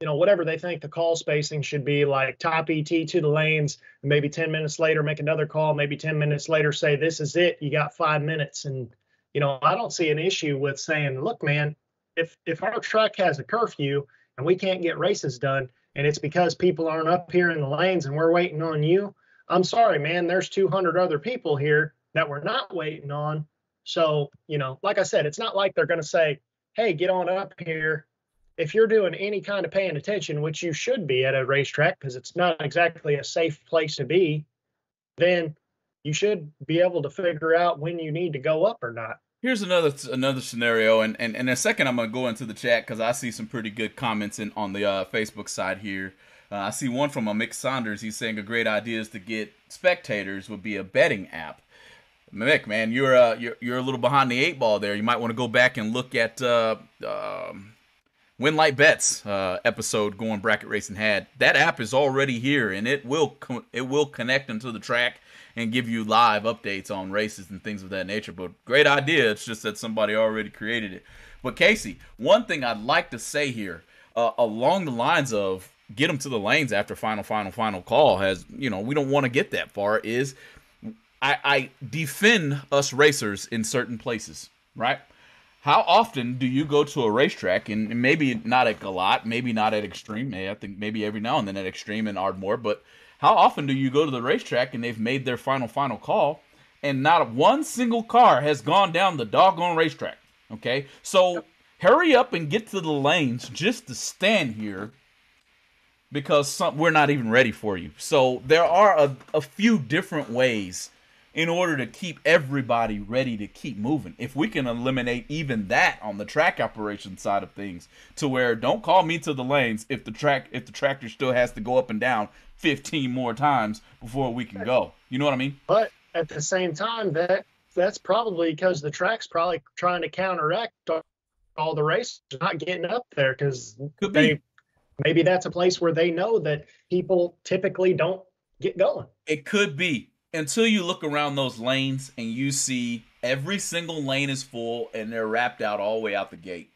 you know, whatever they think the call spacing should be, like top ET to the lanes, and maybe 10 minutes later make another call, maybe 10 minutes later say, "This is it, you got five minutes," and you know, I don't see an issue with saying, "Look, man, if if our track has a curfew and we can't get races done." and it's because people aren't up here in the lanes and we're waiting on you. I'm sorry, man. There's 200 other people here that we're not waiting on. So, you know, like I said, it's not like they're going to say, hey, get on up here. If you're doing any kind of paying attention, which you should be at a racetrack because it's not exactly a safe place to be, then you should be able to figure out when you need to go up or not. Here's another another scenario, and, and, and in a second I'm gonna go into the chat because I see some pretty good comments in on the uh, Facebook side here. Uh, I see one from Mick Saunders. He's saying a great idea is to get spectators would be a betting app. Mick, man, you're uh, you're you're a little behind the eight ball there. You might want to go back and look at uh, um, Win Light Bets uh, episode going bracket racing had. That app is already here, and it will co- it will connect into the track and give you live updates on races and things of that nature. But great idea. It's just that somebody already created it. But Casey, one thing I'd like to say here, uh, along the lines of get them to the lanes after final, final, final call, has you know we don't want to get that far. Is I, I defend us racers in certain places, right? How often do you go to a racetrack and maybe not at GALOT, maybe not at Extreme, I think maybe every now and then at Extreme and Ardmore, but how often do you go to the racetrack and they've made their final final call and not one single car has gone down the doggone racetrack? Okay, so hurry up and get to the lanes just to stand here because some, we're not even ready for you. So there are a, a few different ways in order to keep everybody ready to keep moving. If we can eliminate even that on the track operation side of things, to where don't call me to the lanes if the track if the tractor still has to go up and down 15 more times before we can go. You know what I mean? But at the same time, that that's probably because the track's probably trying to counteract all the races not getting up there because they maybe that's a place where they know that people typically don't get going. It could be until you look around those lanes and you see every single lane is full and they're wrapped out all the way out the gate.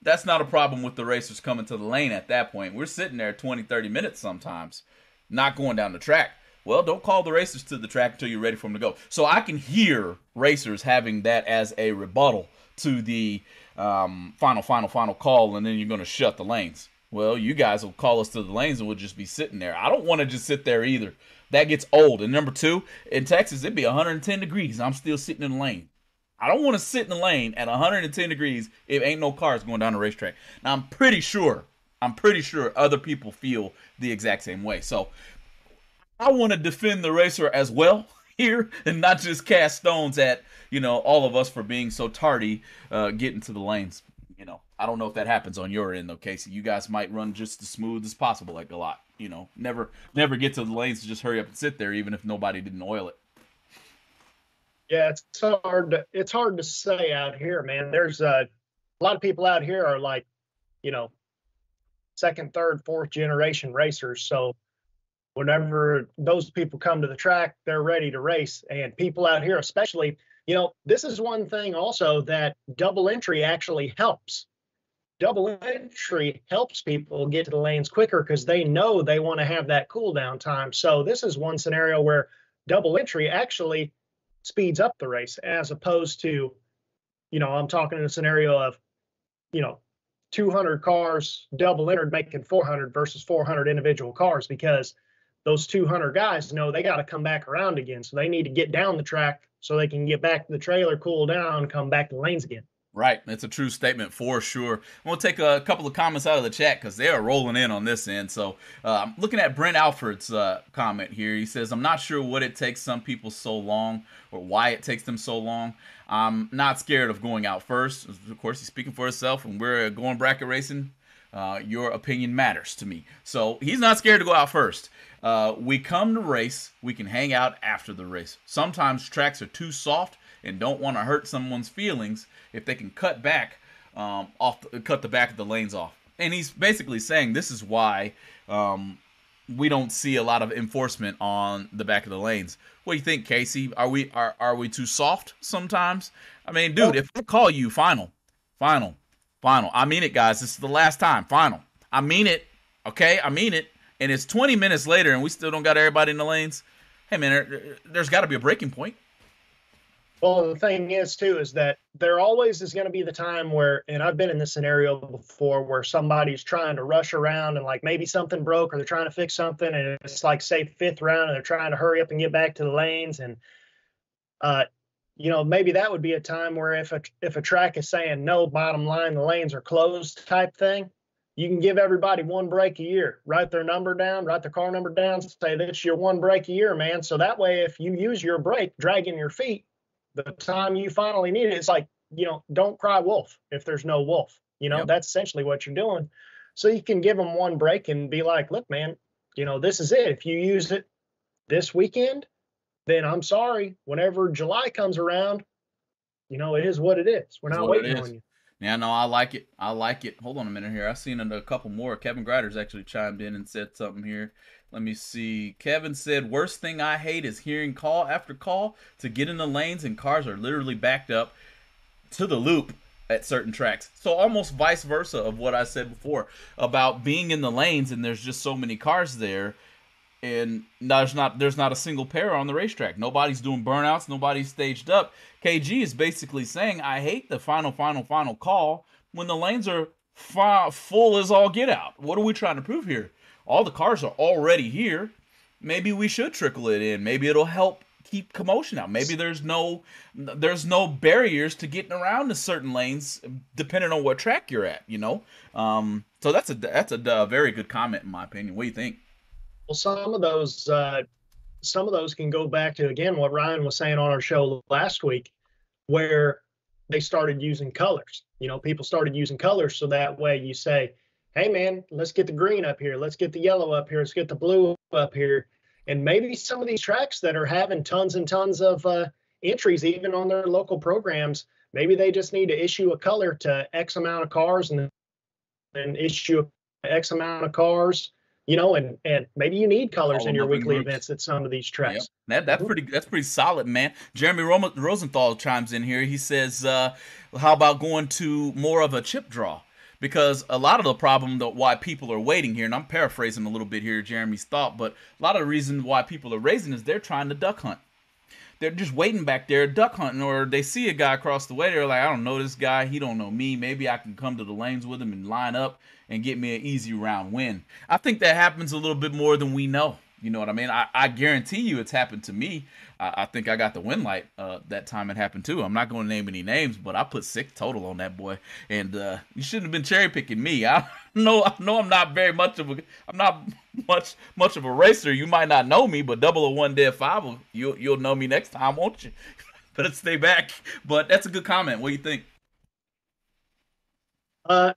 That's not a problem with the racers coming to the lane at that point. We're sitting there 20, 30 minutes sometimes, not going down the track. Well, don't call the racers to the track until you're ready for them to go. So I can hear racers having that as a rebuttal to the um, final, final, final call, and then you're going to shut the lanes. Well, you guys will call us to the lanes and we'll just be sitting there. I don't want to just sit there either that gets old. And number two, in Texas, it'd be 110 degrees. I'm still sitting in the lane. I don't want to sit in the lane at 110 degrees if ain't no cars going down the racetrack. Now I'm pretty sure, I'm pretty sure other people feel the exact same way. So I want to defend the racer as well here and not just cast stones at you know all of us for being so tardy uh, getting to the lanes. I don't know if that happens on your end though, Casey. You guys might run just as smooth as possible at GALOT you know, never never get to the lanes to just hurry up and sit there, even if nobody didn't oil it. Yeah, it's hard. To, it's hard to say out here, man. There's uh, a lot of people out here are like, you know, second, third, fourth generation racers. So whenever those people come to the track, they're ready to race. And people out here, especially, you know, this is one thing also that double entry actually helps double entry helps people get to the lanes quicker because they know they want to have that cool down time. So this is one scenario where double entry actually speeds up the race as opposed to, you know, I'm talking in a scenario of, you know, 200 cars double entered making 400 versus 400 individual cars because those 200 guys know they got to come back around again. So they need to get down the track so they can get back to the trailer, cool down, come back to lanes again. Right, It's a true statement for sure. We'll take a couple of comments out of the chat because they are rolling in on this end. So uh, I'm looking at Brent Alford's uh, comment here. He says, "I'm not sure what it takes some people so long, or why it takes them so long. I'm not scared of going out first. Of course, he's speaking for himself, and we're going bracket racing. Uh, your opinion matters to me. So he's not scared to go out first. Uh, we come to race. We can hang out after the race. Sometimes tracks are too soft and don't want to hurt someone's feelings if they can cut back um, off, cut the back of the lanes off. And he's basically saying this is why um, we don't see a lot of enforcement on the back of the lanes. What do you think, Casey? Are we are are we too soft sometimes? I mean, dude, if I call you final, final, final, I mean it, guys. This is the last time, final. I mean it. Okay, I mean it. And it's 20 minutes later, and we still don't got everybody in the lanes. Hey, man, there's got to be a breaking point. Well, the thing is too is that there always is going to be the time where, and I've been in this scenario before, where somebody's trying to rush around and like maybe something broke or they're trying to fix something, and it's like say fifth round and they're trying to hurry up and get back to the lanes, and uh, you know maybe that would be a time where if a if a track is saying no, bottom line the lanes are closed type thing, you can give everybody one break a year. Write their number down, write their car number down, say that's your one break a year, man. So that way, if you use your break dragging your feet the time you finally need it, it's like, you know, don't cry wolf if there's no wolf. You know, Yep. that's essentially what you're doing. So you can give them one break and be like, look, man, you know, this is it. If you use it this weekend, then I'm sorry. Whenever July comes around, you know, it is what it is. We're not waiting on you. Yeah, no, I like it. I like it. Hold on a minute here. I've seen a couple more. Kevin Grider's actually chimed in and said something here. Let me see. Kevin said, "Worst thing I hate is hearing call after call to get in the lanes and cars are literally backed up to the loop at certain tracks." So almost vice versa of what I said before about being in the lanes and there's just so many cars there and there's not there's not a single pair on the racetrack. Nobody's doing burnouts. Nobody's staged up. KG is basically saying, "I hate the final, final, final call when the lanes are fi- full as all get out." What are we trying to prove here? All the cars are already here. Maybe we should trickle it in. Maybe it'll help keep commotion out. Maybe there's no there's no barriers to getting around to certain lanes depending on what track you're at. You know, um, so that's a that's a uh, very good comment in my opinion. What do you think? Well, some of those, uh, some of those can go back to again what Ryan was saying on our show last week, where they started using colors. You know, people started using colors so that way you say, "Hey, man, let's get the green up here, let's get the yellow up here, let's get the blue up here," and maybe some of these tracks that are having tons and tons of uh, entries, even on their local programs, maybe they just need to issue a color to X amount of cars and then issue X amount of cars you know, and and maybe you need colors in your them up in weekly groups. events at some of these tracks. That that's Mhm. pretty that's pretty solid, man. Jeremy Ro- Rosenthal chimes in here. He says, uh, "How about going to more of a chip draw?" Because a lot of the problem that why people are waiting here, and I'm paraphrasing a little bit here, Jeremy's thought, but a lot of the reason why people are raising is they're trying to duck hunt. They're just waiting back there, duck hunting, or they see a guy across the way. They're like, I don't know this guy. He don't know me. Maybe I can come to the lanes with him and line up and get me an easy round win. I think that happens a little bit more than we know. You know what I mean? I, I guarantee you it's happened to me. I, I think I got the win light uh, that time it happened too. I'm not going to name any names, but I put six total on that boy. And uh, you shouldn't have been cherry picking me. I know I know I'm not very much of a I'm not much much of a racer. You might not know me, but double or one dead five, you'll you'll know me next time, won't you? Better stay back. But that's a good comment. What do you think? Uh,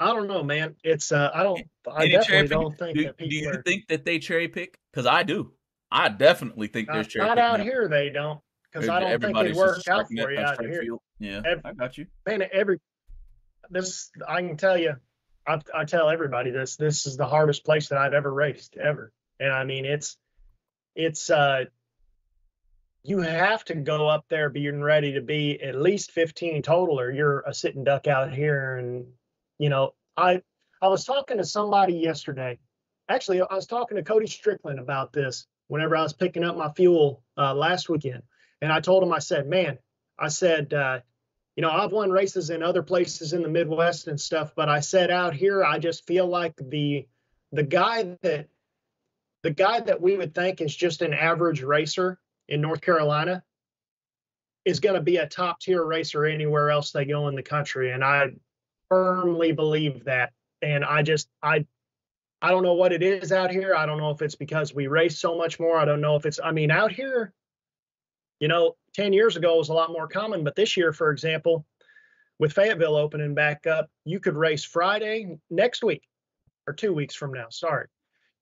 I don't know, man. It's uh, I don't. I Any definitely don't think Do, that do you are. think that they cherry pick? Because I do. I definitely think there's cherry not out happening. here, they don't, because I don't think just works out for you out here. field. Yeah, Ev- I got you. Man, every this I can tell you, I, I tell everybody this. This is the hardest place that I've ever raced ever, and I mean it's it's uh you have to go up there being ready to be at least 15 total or you're a sitting duck out here and you know i i was talking to somebody yesterday. Actually i was talking to cody strickland about this whenever i was picking up my fuel uh, last weekend. And i told him i said man i said uh, you know i've won races in other places in the midwest and stuff but i said out here. I just feel like the the guy that the guy that we would think is just an average racer in North Carolina is going to be a top tier racer anywhere else they go in the country. And I firmly believe that. And I just, I, I don't know what it is out here. I don't know if it's because we race so much more. I don't know if it's, I mean, out here, you know, 10 years ago was a lot more common. But this year, for example, with Fayetteville opening back up, you could race Friday next week or two weeks from now. Sorry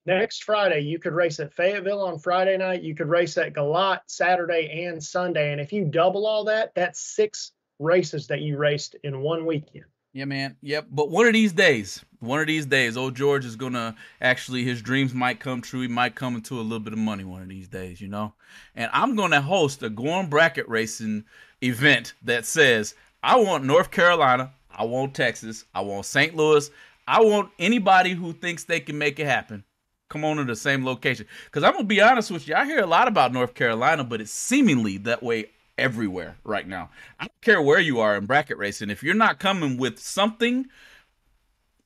next Friday, you could race at Fayetteville on Friday night. You could race at GALOT Saturday and Sunday. And if you double all that, that's six races that you raced in one weekend. Yeah, man. Yep. But one of these days, One of these days, old George is gonna actually his dreams might come true. He might come into a little bit of money one of these days, you know. And I'm gonna host a Going Bracket Racing event that says I want North Carolina, I want Texas, I want St. Louis, I want anybody who thinks they can make it happen. Come on to the same location. Because I'm gonna be honest with you, I hear a lot about North Carolina, but it's seemingly that way everywhere right now. I don't care where you are in bracket racing. If you're not coming with something,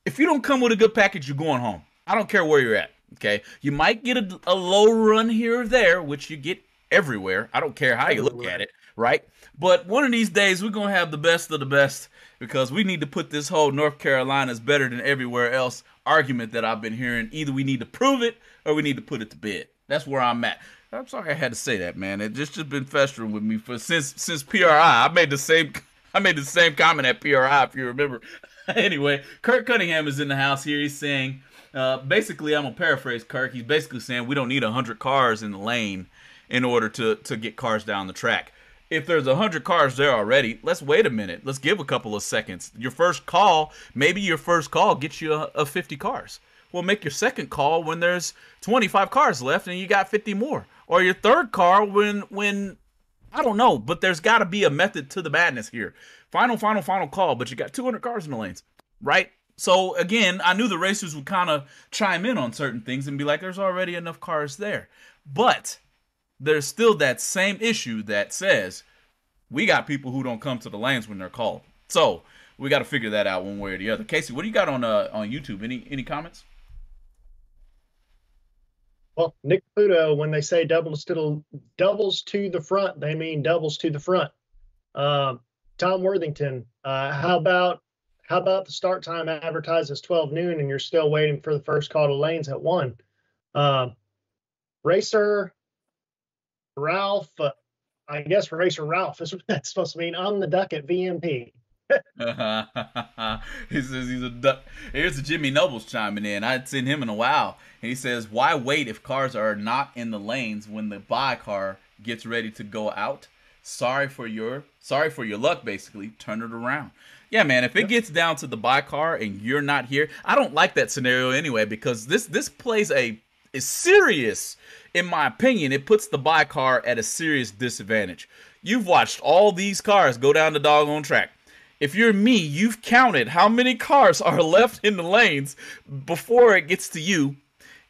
if you don't come with a good package, you're going home. I don't care where you're at. Okay, you might get a, a low run here or there, which you get everywhere. I don't care how you look at it, right? But one of these days, we're gonna have the best of the best because we need to put this whole North Carolina is better than everywhere else argument that I've been hearing. Either we need to prove it or we need to put it to bed. That's where I'm at. I'm sorry I had to say that, man. It just just been festering with me for since since PRI. I made the same I made the same comment at PRI if you remember. anyway, Kirk Cunningham is in the house here. He's saying, uh, basically, I'm gonna paraphrase Kirk. He's basically saying we don't need hundred cars in the lane in order to to get cars down the track. If there's hundred cars there already, let's wait a minute. Let's give a couple of seconds. Your first call, maybe your first call gets you a, a 50 cars. Well, make your second call when there's 25 cars left and you got 50 more, or your third car when when I don't know, but there's got to be a method to the madness here. Final, final, final call, but you got 200 cars in the lanes, right? So again, I knew the racers would kind of chime in on certain things and be like, "There's already enough cars there," but there's still that same issue that says we got people who don't come to the lanes when they're called. So we got to figure that out one way or the other. Casey, what do you got on uh, on YouTube? Any any comments? Well, Nick Pluto, when they say doubles to the doubles to the front, they mean doubles to the front. Um, Tom Worthington, uh, how about how about the start time advertised as 12 noon and you're still waiting for the first call to lanes at one? Um, racer Ralph, uh, I guess Racer Ralph is what that's supposed to mean. On the duck at VMP. he says he's a duck. Here's Jimmy Nobles chiming in. I hadn't seen him in a while. And he says, Why wait if cars are not in the lanes when the buy car gets ready to go out? Sorry for your sorry for your luck, basically. Turn it around. Yeah, man, if it gets down to the buy car and you're not here, I don't like that scenario anyway, because this this plays a, a serious in my opinion, it puts the buy car at a serious disadvantage. You've watched all these cars go down the doggone track. If you're me, you've counted how many cars are left in the lanes before it gets to you.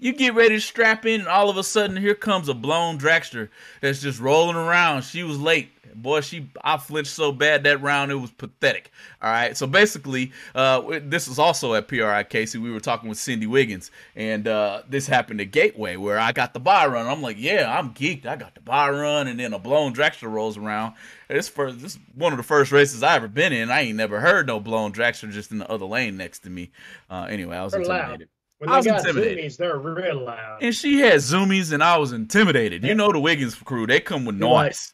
You get ready to strap in, and all of a sudden, here comes a blown dragster that's just rolling around. She was late boy, she I flinched so bad that round it was pathetic. All right, so basically, uh, this was also at PRI Casey. We were talking with Cindy Wiggins, and uh, this happened at Gateway where I got the buy run. I'm like, yeah, I'm geeked. I got the buy run, and then a blown dragster rolls around. This first, this one of the first races I ever been in. I ain't never heard no blown dragster just in the other lane next to me. Uh, anyway, I was They're intimidated. loud. When I was intimidated. zoomies, they're real loud. And she had zoomies, and I was intimidated. You know the Wiggins crew; they come with right. noise.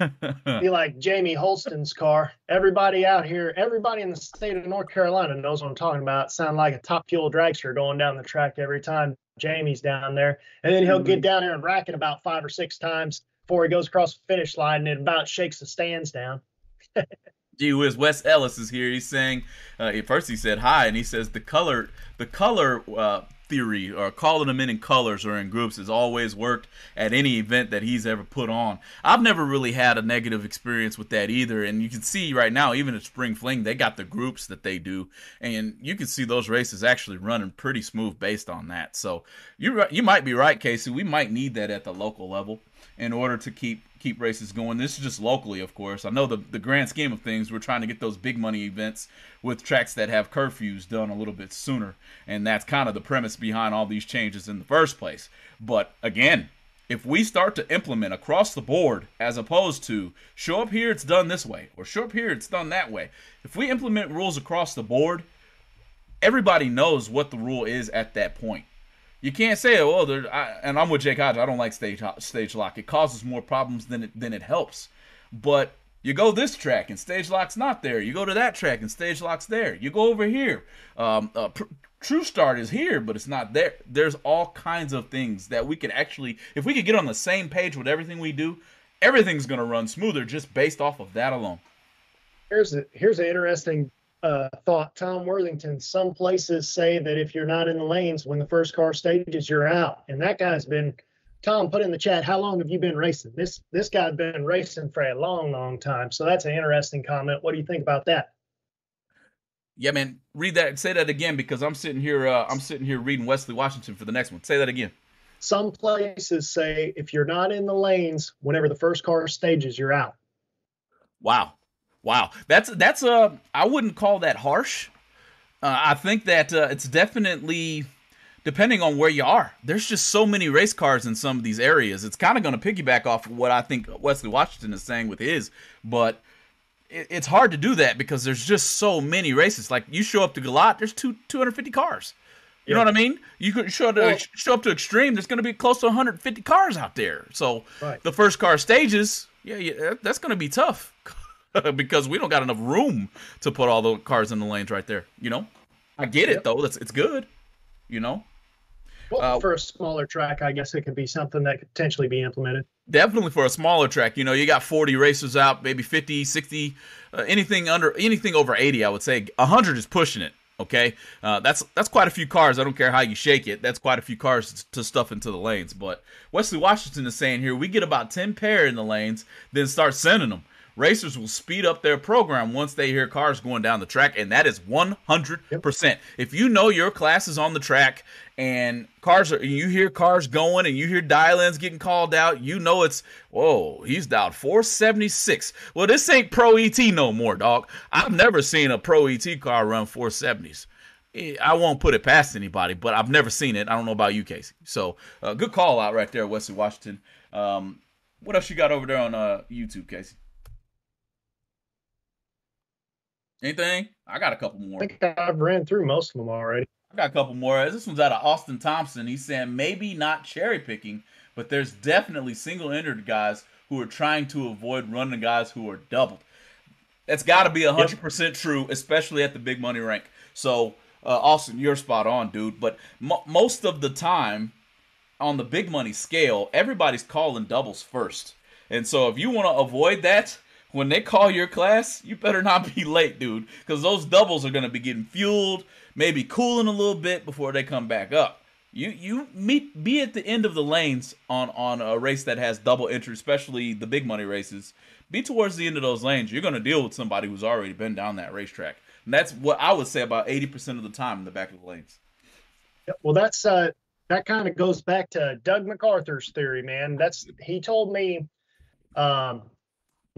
be like Jamie Holston's car. Everybody out here, everybody in the state of North Carolina knows what I'm talking about. Sound like a top fuel dragster going down the track every time Jamie's down there. And then he'll get mm-hmm. down there and rack it about five or six times before he goes across the finish line and it about shakes the stands down. Gee whiz, Wes Ellis is here. He's saying, uh, first he said hi, and he says the color, the color uh, theory, or calling them in in colors or in groups, has always worked at any event that he's ever put on. I've never really had a negative experience with that either, and you can see right now, even at Spring Fling, they got the groups that they do, and you can see those races actually running pretty smooth based on that. So you you might be right, Casey. We might need that at the local level in order to keep keep races going. This is just locally, of course. I know the the grand scheme of things, we're trying to get those big money events with tracks that have curfews done a little bit sooner, and that's kind of the premise behind all these changes in the first place. But again, if we start to implement across the board as opposed to show up here it's done this way or show up here it's done that way if we implement rules across the board everybody knows what the rule is at that point you can't say, "Oh, there." And I'm with Jake Hodge. I don't like stage stage lock. It causes more problems than it than it helps. But you go this track and stage lock's not there. You go to that track and stage lock's there. You go over here. Um, uh, pr- True Start is here, but it's not there. There's all kinds of things that we could actually, if we could get on the same page with everything we do, everything's gonna run smoother just based off of that alone. Here's a, here's an interesting uh, thought, Tom Worthington. Some places say that if you're not in the lanes when the first car stages, you're out. And that guy's been. Tom, put in the chat. How long have you been racing? This this guy's been racing for a long, long time. So that's an interesting comment. What do you think about that? Yeah, man. Read that. Say that again because I'm sitting here. Uh, I'm sitting here reading Wesley Washington for the next one. Say that again. Some places say if you're not in the lanes whenever the first car stages, you're out. Wow, wow. That's that's a. Uh, I wouldn't call that harsh. Uh, I think that uh, it's definitely depending on where you are. There's just so many race cars in some of these areas. It's kind of going to piggyback off of what I think Wesley Washington is saying with his, but it's hard to do that because there's just so many races. Like you show up to GALOT, there's two 250 cars. You yeah. know what I mean? You could show up to, well, show up to Extreme. There's going to be close to 150 cars out there. So right. the first car stages, yeah, yeah that's going to be tough because we don't got enough room to put all the cars in the lanes right there. You know, I get it though. That's it's good. You know. Well, uh, for a smaller track, I guess it could be something that could potentially be implemented. Definitely for a smaller track. You know, you got 40 racers out, maybe 50, 60, uh, anything under, anything over 80, I would say. 100 is pushing it. Okay, uh, that's that's quite a few cars. I don't care how you shake it. That's quite a few cars to stuff into the lanes. But Wesley Washington is saying here we get about ten pair in the lanes, then start sending them racers will speed up their program once they hear cars going down the track, and that is 100%. Yep. If you know your class is on the track and cars are, you hear cars going and you hear dial-ins getting called out, you know it's, whoa, he's dialed 476. Well, this ain't Pro ET no more, dog. I've never seen a Pro ET car run 470s. I won't put it past anybody, but I've never seen it. I don't know about you, Casey. So, uh, good call out right there, Wesley Washington. Um, what else you got over there on uh, YouTube, Casey? Anything? I got a couple more. I think I've ran through most of them already. I got a couple more. This one's out of Austin Thompson. He's saying maybe not cherry picking, but there's definitely single entered guys who are trying to avoid running guys who are doubled. That's got to be 100% yep. true, especially at the big money rank. So, uh, Austin, you're spot on, dude. But most of the time, on the big money scale, everybody's calling doubles first. And so, if you want to avoid that, when they call your class, you better not be late, dude, because those doubles are gonna be getting fueled, maybe cooling a little bit before they come back up. You you meet be at the end of the lanes on on a race that has double entry, especially the big money races. Be towards the end of those lanes. You're gonna deal with somebody who's already been down that racetrack, and that's what I would say about eighty percent of the time in the back of the lanes. Well, that's uh, that kind of goes back to Doug MacArthur's theory, man. That's he told me um,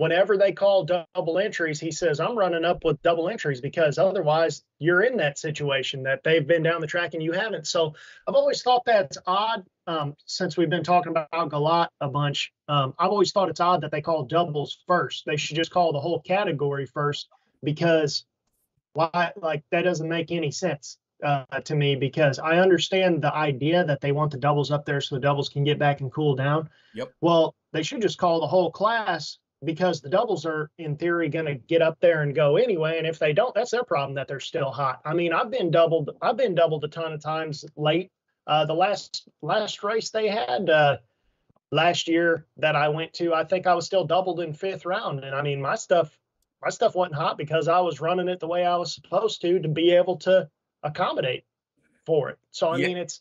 whenever they call double entries, he says, I'm running up with double entries because otherwise you're in that situation that they've been down the track and you haven't. So I've always thought that's odd um, since we've been talking about GALOT a bunch. Um, I've always thought it's odd that they call doubles first. They should just call the whole category first because why, like, that doesn't make any sense. Uh, to me because I understand the idea that they want the doubles up there so the doubles can get back and cool down. Yep. Well, they should just call the whole class because the doubles are in theory going to get up there and go anyway and if they don't that's their problem that they're still hot. I mean i've been doubled i've been doubled a ton of times late. Uh, the last last race they had uh, last year that i went to i think i was still doubled in fifth round and i mean my stuff my stuff wasn't hot because i was running it the way i was supposed to to be able to accommodate for it. So i yeah. mean it's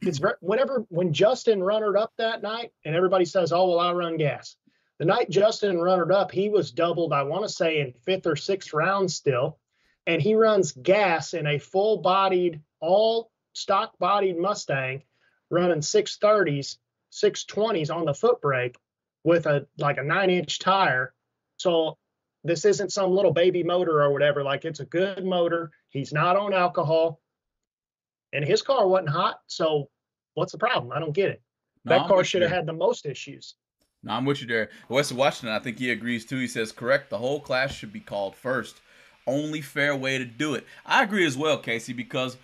it's very, whenever when justin runnered up that night and everybody says oh well i run gas the night Justin runnered up, he was doubled, I want to say, in fifth or sixth round still. And he runs gas in a full bodied, all stock bodied Mustang running 630s, 620s on the foot brake with a like a nine inch tire. So this isn't some little baby motor or whatever. Like it's a good motor. He's not on alcohol. And his car wasn't hot. So what's the problem? I don't get it. No, that car should have had the most issues. No, I'm with you there. Wesley Washington, I think he agrees too. He says, correct, the whole class should be called first. Only fair way to do it. I agree as well, Casey, because,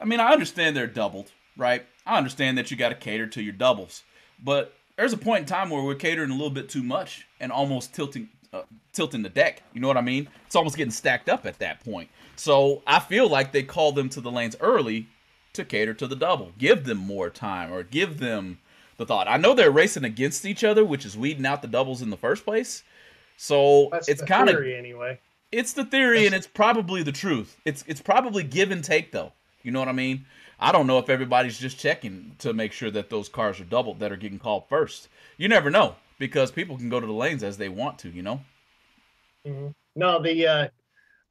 I mean, I understand they're doubled, right? I understand that you got to cater to your doubles. But there's a point in time where we're catering a little bit too much and almost tilting uh, tilting the deck. You know what I mean? It's almost getting stacked up at that point. So I feel like they call them to the lanes early to cater to the double. Give them more time or give them the thought. I know they're racing against each other, which is weeding out the doubles in the first place. So That's it's kind of anyway. It's the theory, and it's probably the truth. It's it's probably give and take, though. You know what I mean? I don't know if everybody's just checking to make sure that those cars are doubled that are getting called first. You never know because people can go to the lanes as they want to. You know. Mm-hmm. No, the uh,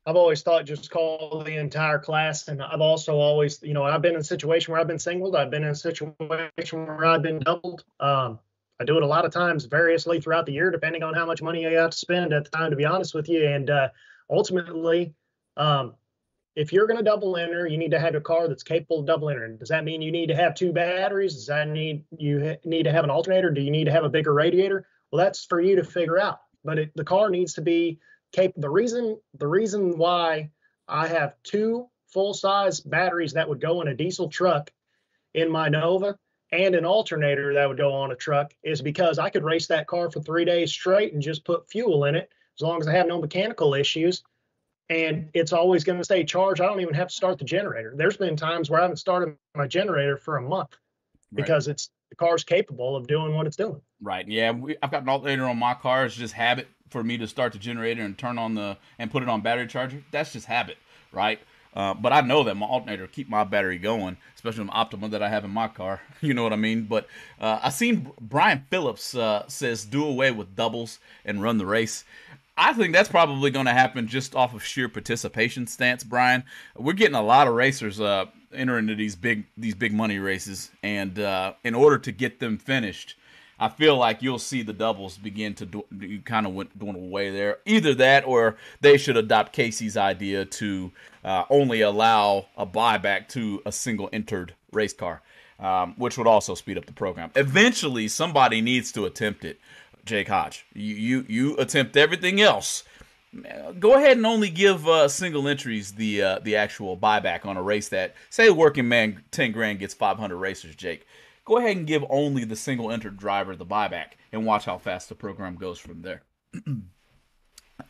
I've always thought just call the entire class, and I've also always, you know, I've been in a situation where I've been singled. I've been in a situation where I've been doubled. Um, I do it a lot of times, variously throughout the year, depending on how much money I have to spend at the time. To be honest with you, and uh, ultimately, um, if you're going to double enter, you need to have a car that's capable of double entering. Does that mean you need to have two batteries? Does that need you need to have an alternator? Do you need to have a bigger radiator? Well, that's for you to figure out. But it, the car needs to be capable. The reason the reason why I have two full size batteries that would go in a diesel truck in my Nova and an alternator that would go on a truck is because I could race that car for three days straight and just put fuel in it as long as I have no mechanical issues and it's always going to stay charged. I don't even have to start the generator. There's been times where I haven't started my generator for a month because right. it's the car's capable of doing what it's doing. Right. Yeah. We, I've got an alternator on my car. It's just habit for me to start the generator and turn on the and put it on battery charger. That's just habit, right? Uh, but I know that my alternator keep my battery going, especially the Optima that I have in my car. You know what I mean? But uh, I seen Brian Phillips uh, says do away with doubles and run the race. I think that's probably going to happen just off of sheer participation stance, Brian. We're getting a lot of racers uh, enter into these big these big money races, and uh, in order to get them finished, I feel like you'll see the doubles begin to do, kind of went going away there. Either that, or they should adopt Casey's idea to uh, only allow a buyback to a single entered race car. Um, which would also speed up the program. Eventually, somebody needs to attempt it. Jake Hodge. You you, you attempt everything else. Go ahead and only give uh, single entries the uh, the actual buyback on a race that say working man ten grand gets five hundred racers. Jake, go ahead and give only the single entered driver the buyback and watch how fast the program goes from there. it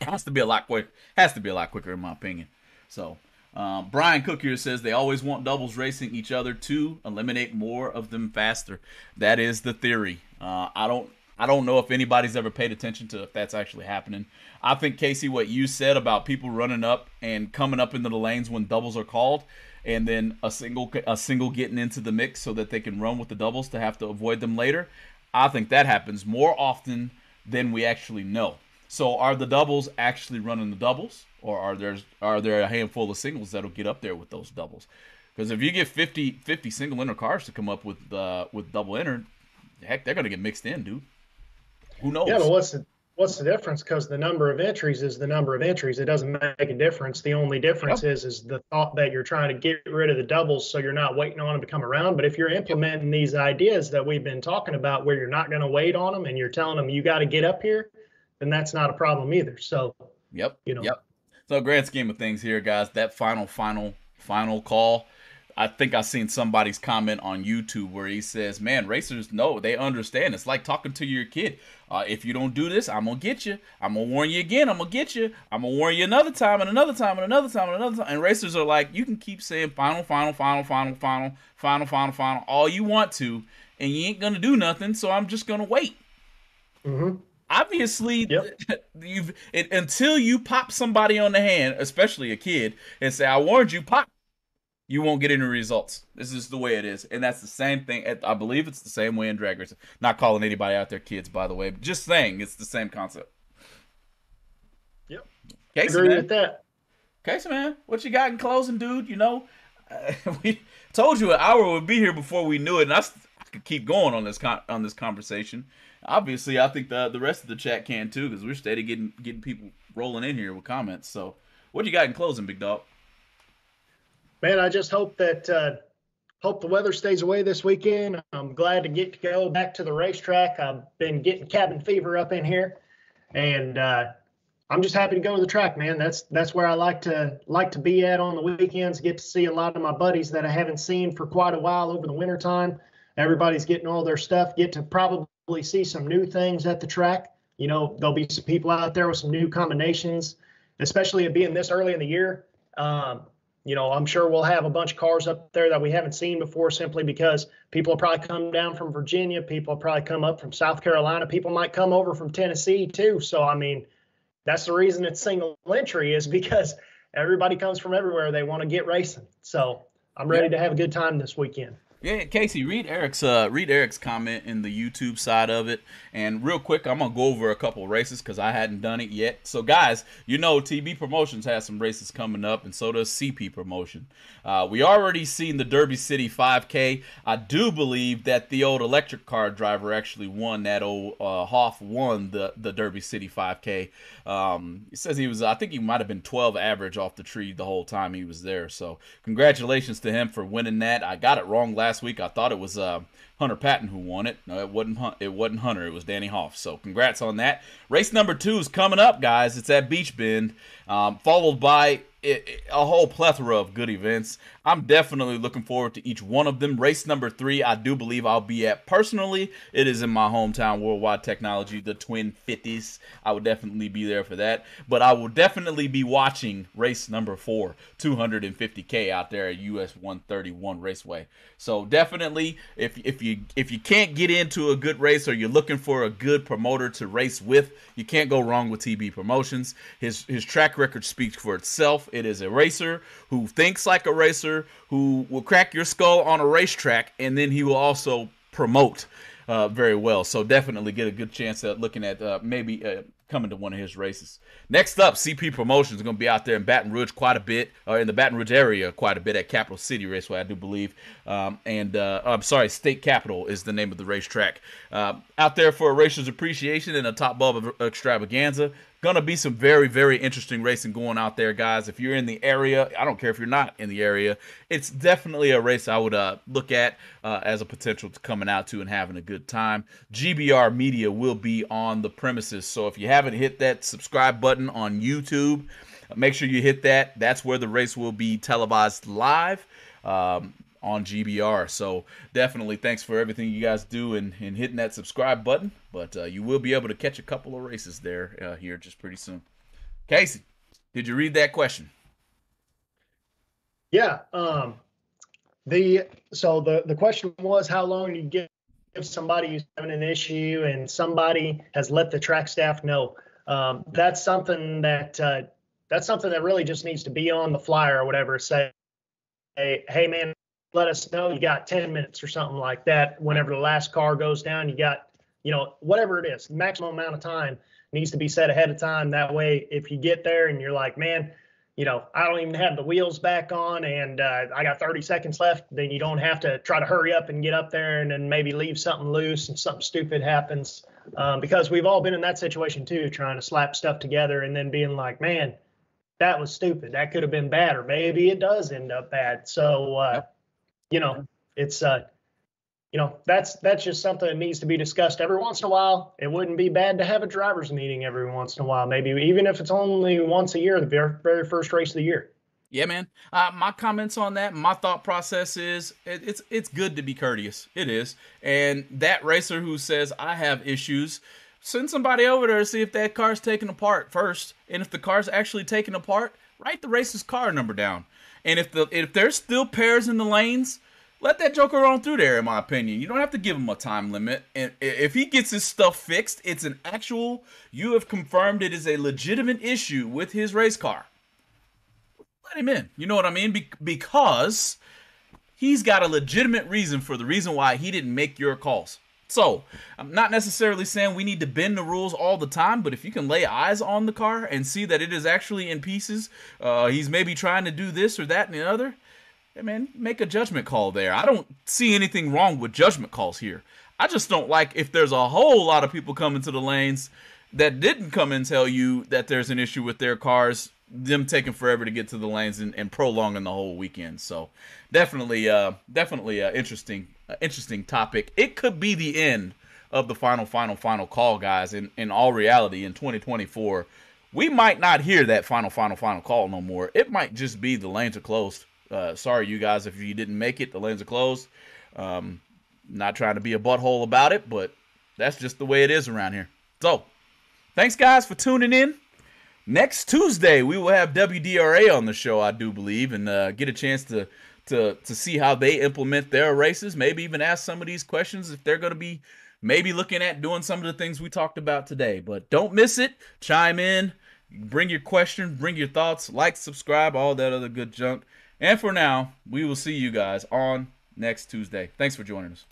has to be a lot quick. Has to be a lot quicker in my opinion. So um, Brian Cook here says they always want doubles racing each other to eliminate more of them faster. That is the theory. Uh, I don't I don't know if anybody's ever paid attention to if that's actually happening. I think Casey, what you said about people running up and coming up into the lanes when doubles are called, and then a single a single getting into the mix so that they can run with the doubles to have to avoid them later. I think that happens more often than we actually know. So are the doubles actually running the doubles, or are there are there a handful of singles that'll get up there with those doubles? Because if you get 50, 50 single enter cars to come up with uh, with double enter, heck, they're gonna get mixed in, dude. Who knows? Yeah, but what's the what's the difference? Because the number of entries is the number of entries. It doesn't make a difference. The only difference yep. is is the thought that you're trying to get rid of the doubles, so you're not waiting on them to come around. But if you're implementing these ideas that we've been talking about, where you're not going to wait on them and you're telling them you got to get up here, then that's not a problem either. So, yep, you know, yep. So, grand scheme of things here, guys, that final, final, final call I think I seen somebody's comment on YouTube where he says, "Man, racers know they understand. It's like talking to your kid. Uh, if you don't do this, I'm gonna get you. I'm gonna warn you again. I'm gonna get you. I'm gonna warn you another time and another time and another time and another time." And racers are like, "You can keep saying final, final, final, final, final, final, final, final, all you want to, and you ain't gonna do nothing. So I'm just gonna wait." Mm-hmm obviously yep. you've it, until you pop somebody on the hand especially a kid and say i warned you pop you won't get any results. This is the way it is, and that's the same thing. I believe it's the same way in drag racing. Not calling anybody out there kids, by the way, but just saying it's the same concept. Yep. Casey, Agree man. with that. Casey, man, what you got in closing, dude? You know, uh, we told you an hour would be here before we knew it, and I, I could keep going on this con- on this conversation. Obviously, I think the the rest of the chat can too, because we're steady getting getting people rolling in here with comments. So, what you got in closing, big dog? Man, I just hope that uh, hope the weather stays away this weekend. I'm glad to get to go back to the racetrack. I've been getting cabin fever up in here, and uh, I'm just happy to go to the track, man. That's that's where I like to like to be at on the weekends. Get to see a lot of my buddies that I haven't seen for quite a while over the wintertime. Everybody's getting all their stuff. Get to probably see some new things at the track. You know, there'll be some people out there with some new combinations, especially being this early in the year. Um, you know, I'm sure we'll have a bunch of cars up there that we haven't seen before simply because people will probably come down from Virginia, people will probably come up from South Carolina, people might come over from Tennessee too. So I mean, that's the reason it's single entry is because everybody comes from everywhere. They want to get racing. So I'm ready to have a good time this weekend. Yeah, Casey, read Eric's uh, read Eric's comment in the YouTube side of it, and real quick, I'm gonna go over a couple races because I hadn't done it yet. So, guys, you know TB Promotions has some races coming up, and so does CP Promotion. Uh, we already seen the Derby City 5K. I do believe that the old electric car driver actually won that old uh, Hoff won the the Derby City 5K. Um, he says he was, I think he might have been 12 average off the tree the whole time he was there. So, congratulations to him for winning that. I got it wrong last last week. I thought it was uh, Hunter Patton who won it. No, it wasn't. It wasn't Hunter. It was Danny Hoff. So congrats on that. Race number two is coming up, guys. It's at Beach Bend, um, followed by a whole plethora of good events. I'm definitely looking forward to each one of them. Race number three, I do believe I'll be at personally. It is in my hometown, Worldwide Technology, the Twin 50s. I will definitely be there for that. But I will definitely be watching race number four, 250K out there at US 131 Raceway. So definitely, if if you if you can't get into a good race or you're looking for a good promoter to race with, you can't go wrong with TB Promotions. His his track record speaks for itself. It is a racer who thinks like a racer, who will crack your skull on a racetrack, and then he will also promote uh, very well. So definitely get a good chance at looking at uh, maybe uh, coming to one of his races. Next up, CP Promotions is going to be out there in Baton Rouge quite a bit, or in the Baton Rouge area quite a bit at Capital City Raceway, I do believe. Um, and uh, I'm sorry, State Capitol is the name of the racetrack. Uh, out there for a racer's appreciation and a top bulb extravaganza. Gonna be some very, very interesting racing going out there, guys. If you're in the area, I don't care if you're not in the area, it's definitely a race I would uh, look at uh, as a potential to coming out to and having a good time. GBR Media will be on the premises, so if you haven't hit that subscribe button on YouTube, make sure you hit that. That's where the race will be televised live. Um, on GBR. So definitely thanks for everything you guys do and, hitting that subscribe button. But uh, you will be able to catch a couple of races there uh, here just pretty soon. Casey, did you read that question? Yeah. Um, the so the the question was how long do you give somebody who's having an issue and somebody has let the track staff know. Um, that's something that uh, that's something that really just needs to be on the flyer or whatever. Say, hey, hey man, let us know you got 10 minutes or something like that. Whenever the last car goes down, you got, you know, whatever it is, maximum amount of time needs to be set ahead of time. That way, if you get there and you're like, man, you know, I don't even have the wheels back on and uh, I got 30 seconds left, then you don't have to try to hurry up and get up there and then maybe leave something loose and something stupid happens. Um, because we've all been in that situation too, trying to slap stuff together and then being like, man, that was stupid. That could have been bad, or maybe it does end up bad. So, uh, you know, it's uh, you know, that's that's just something that needs to be discussed every once in a while. It wouldn't be bad to have a drivers meeting every once in a while, maybe even if it's only once a year, the very, very first race of the year. Yeah, man. Uh, my comments on that, my thought process is it, it's it's good to be courteous. It is, and that racer who says I have issues, send somebody over there to see if that car's taken apart first, and if the car's actually taken apart, write the racer's car number down. And if the if there's still pairs in the lanes, let that Joker on through there. In my opinion, you don't have to give him a time limit. And if he gets his stuff fixed, it's an actual. You have confirmed it is a legitimate issue with his race car. Let him in. You know what I mean? Be- because he's got a legitimate reason for the reason why he didn't make your calls. So, I'm not necessarily saying we need to bend the rules all the time, but if you can lay eyes on the car and see that it is actually in pieces, uh, he's maybe trying to do this or that and the other, hey man, make a judgment call there. I don't see anything wrong with judgment calls here. I just don't like if there's a whole lot of people coming to the lanes that didn't come and tell you that there's an issue with their cars them taking forever to get to the lanes and, and prolonging the whole weekend. So definitely, uh, definitely uh, interesting, interesting topic. It could be the end of the final, final, final call, guys. In in all reality, in 2024, we might not hear that final, final, final call no more. It might just be the lanes are closed. Uh, sorry, you guys, if you didn't make it, the lanes are closed. Um, not trying to be a butthole about it, but that's just the way it is around here. So, thanks, guys, for tuning in next Tuesday we will have WDRA on the show, I do believe, and uh, get a chance to to to see how they implement their races. Maybe even ask some of these questions if they're going to be maybe looking at doing some of the things we talked about today. But don't miss it. Chime in. Bring your questions, bring your thoughts, like, subscribe, all that other good junk. And for now, we will see you guys on next Tuesday. Thanks for joining us.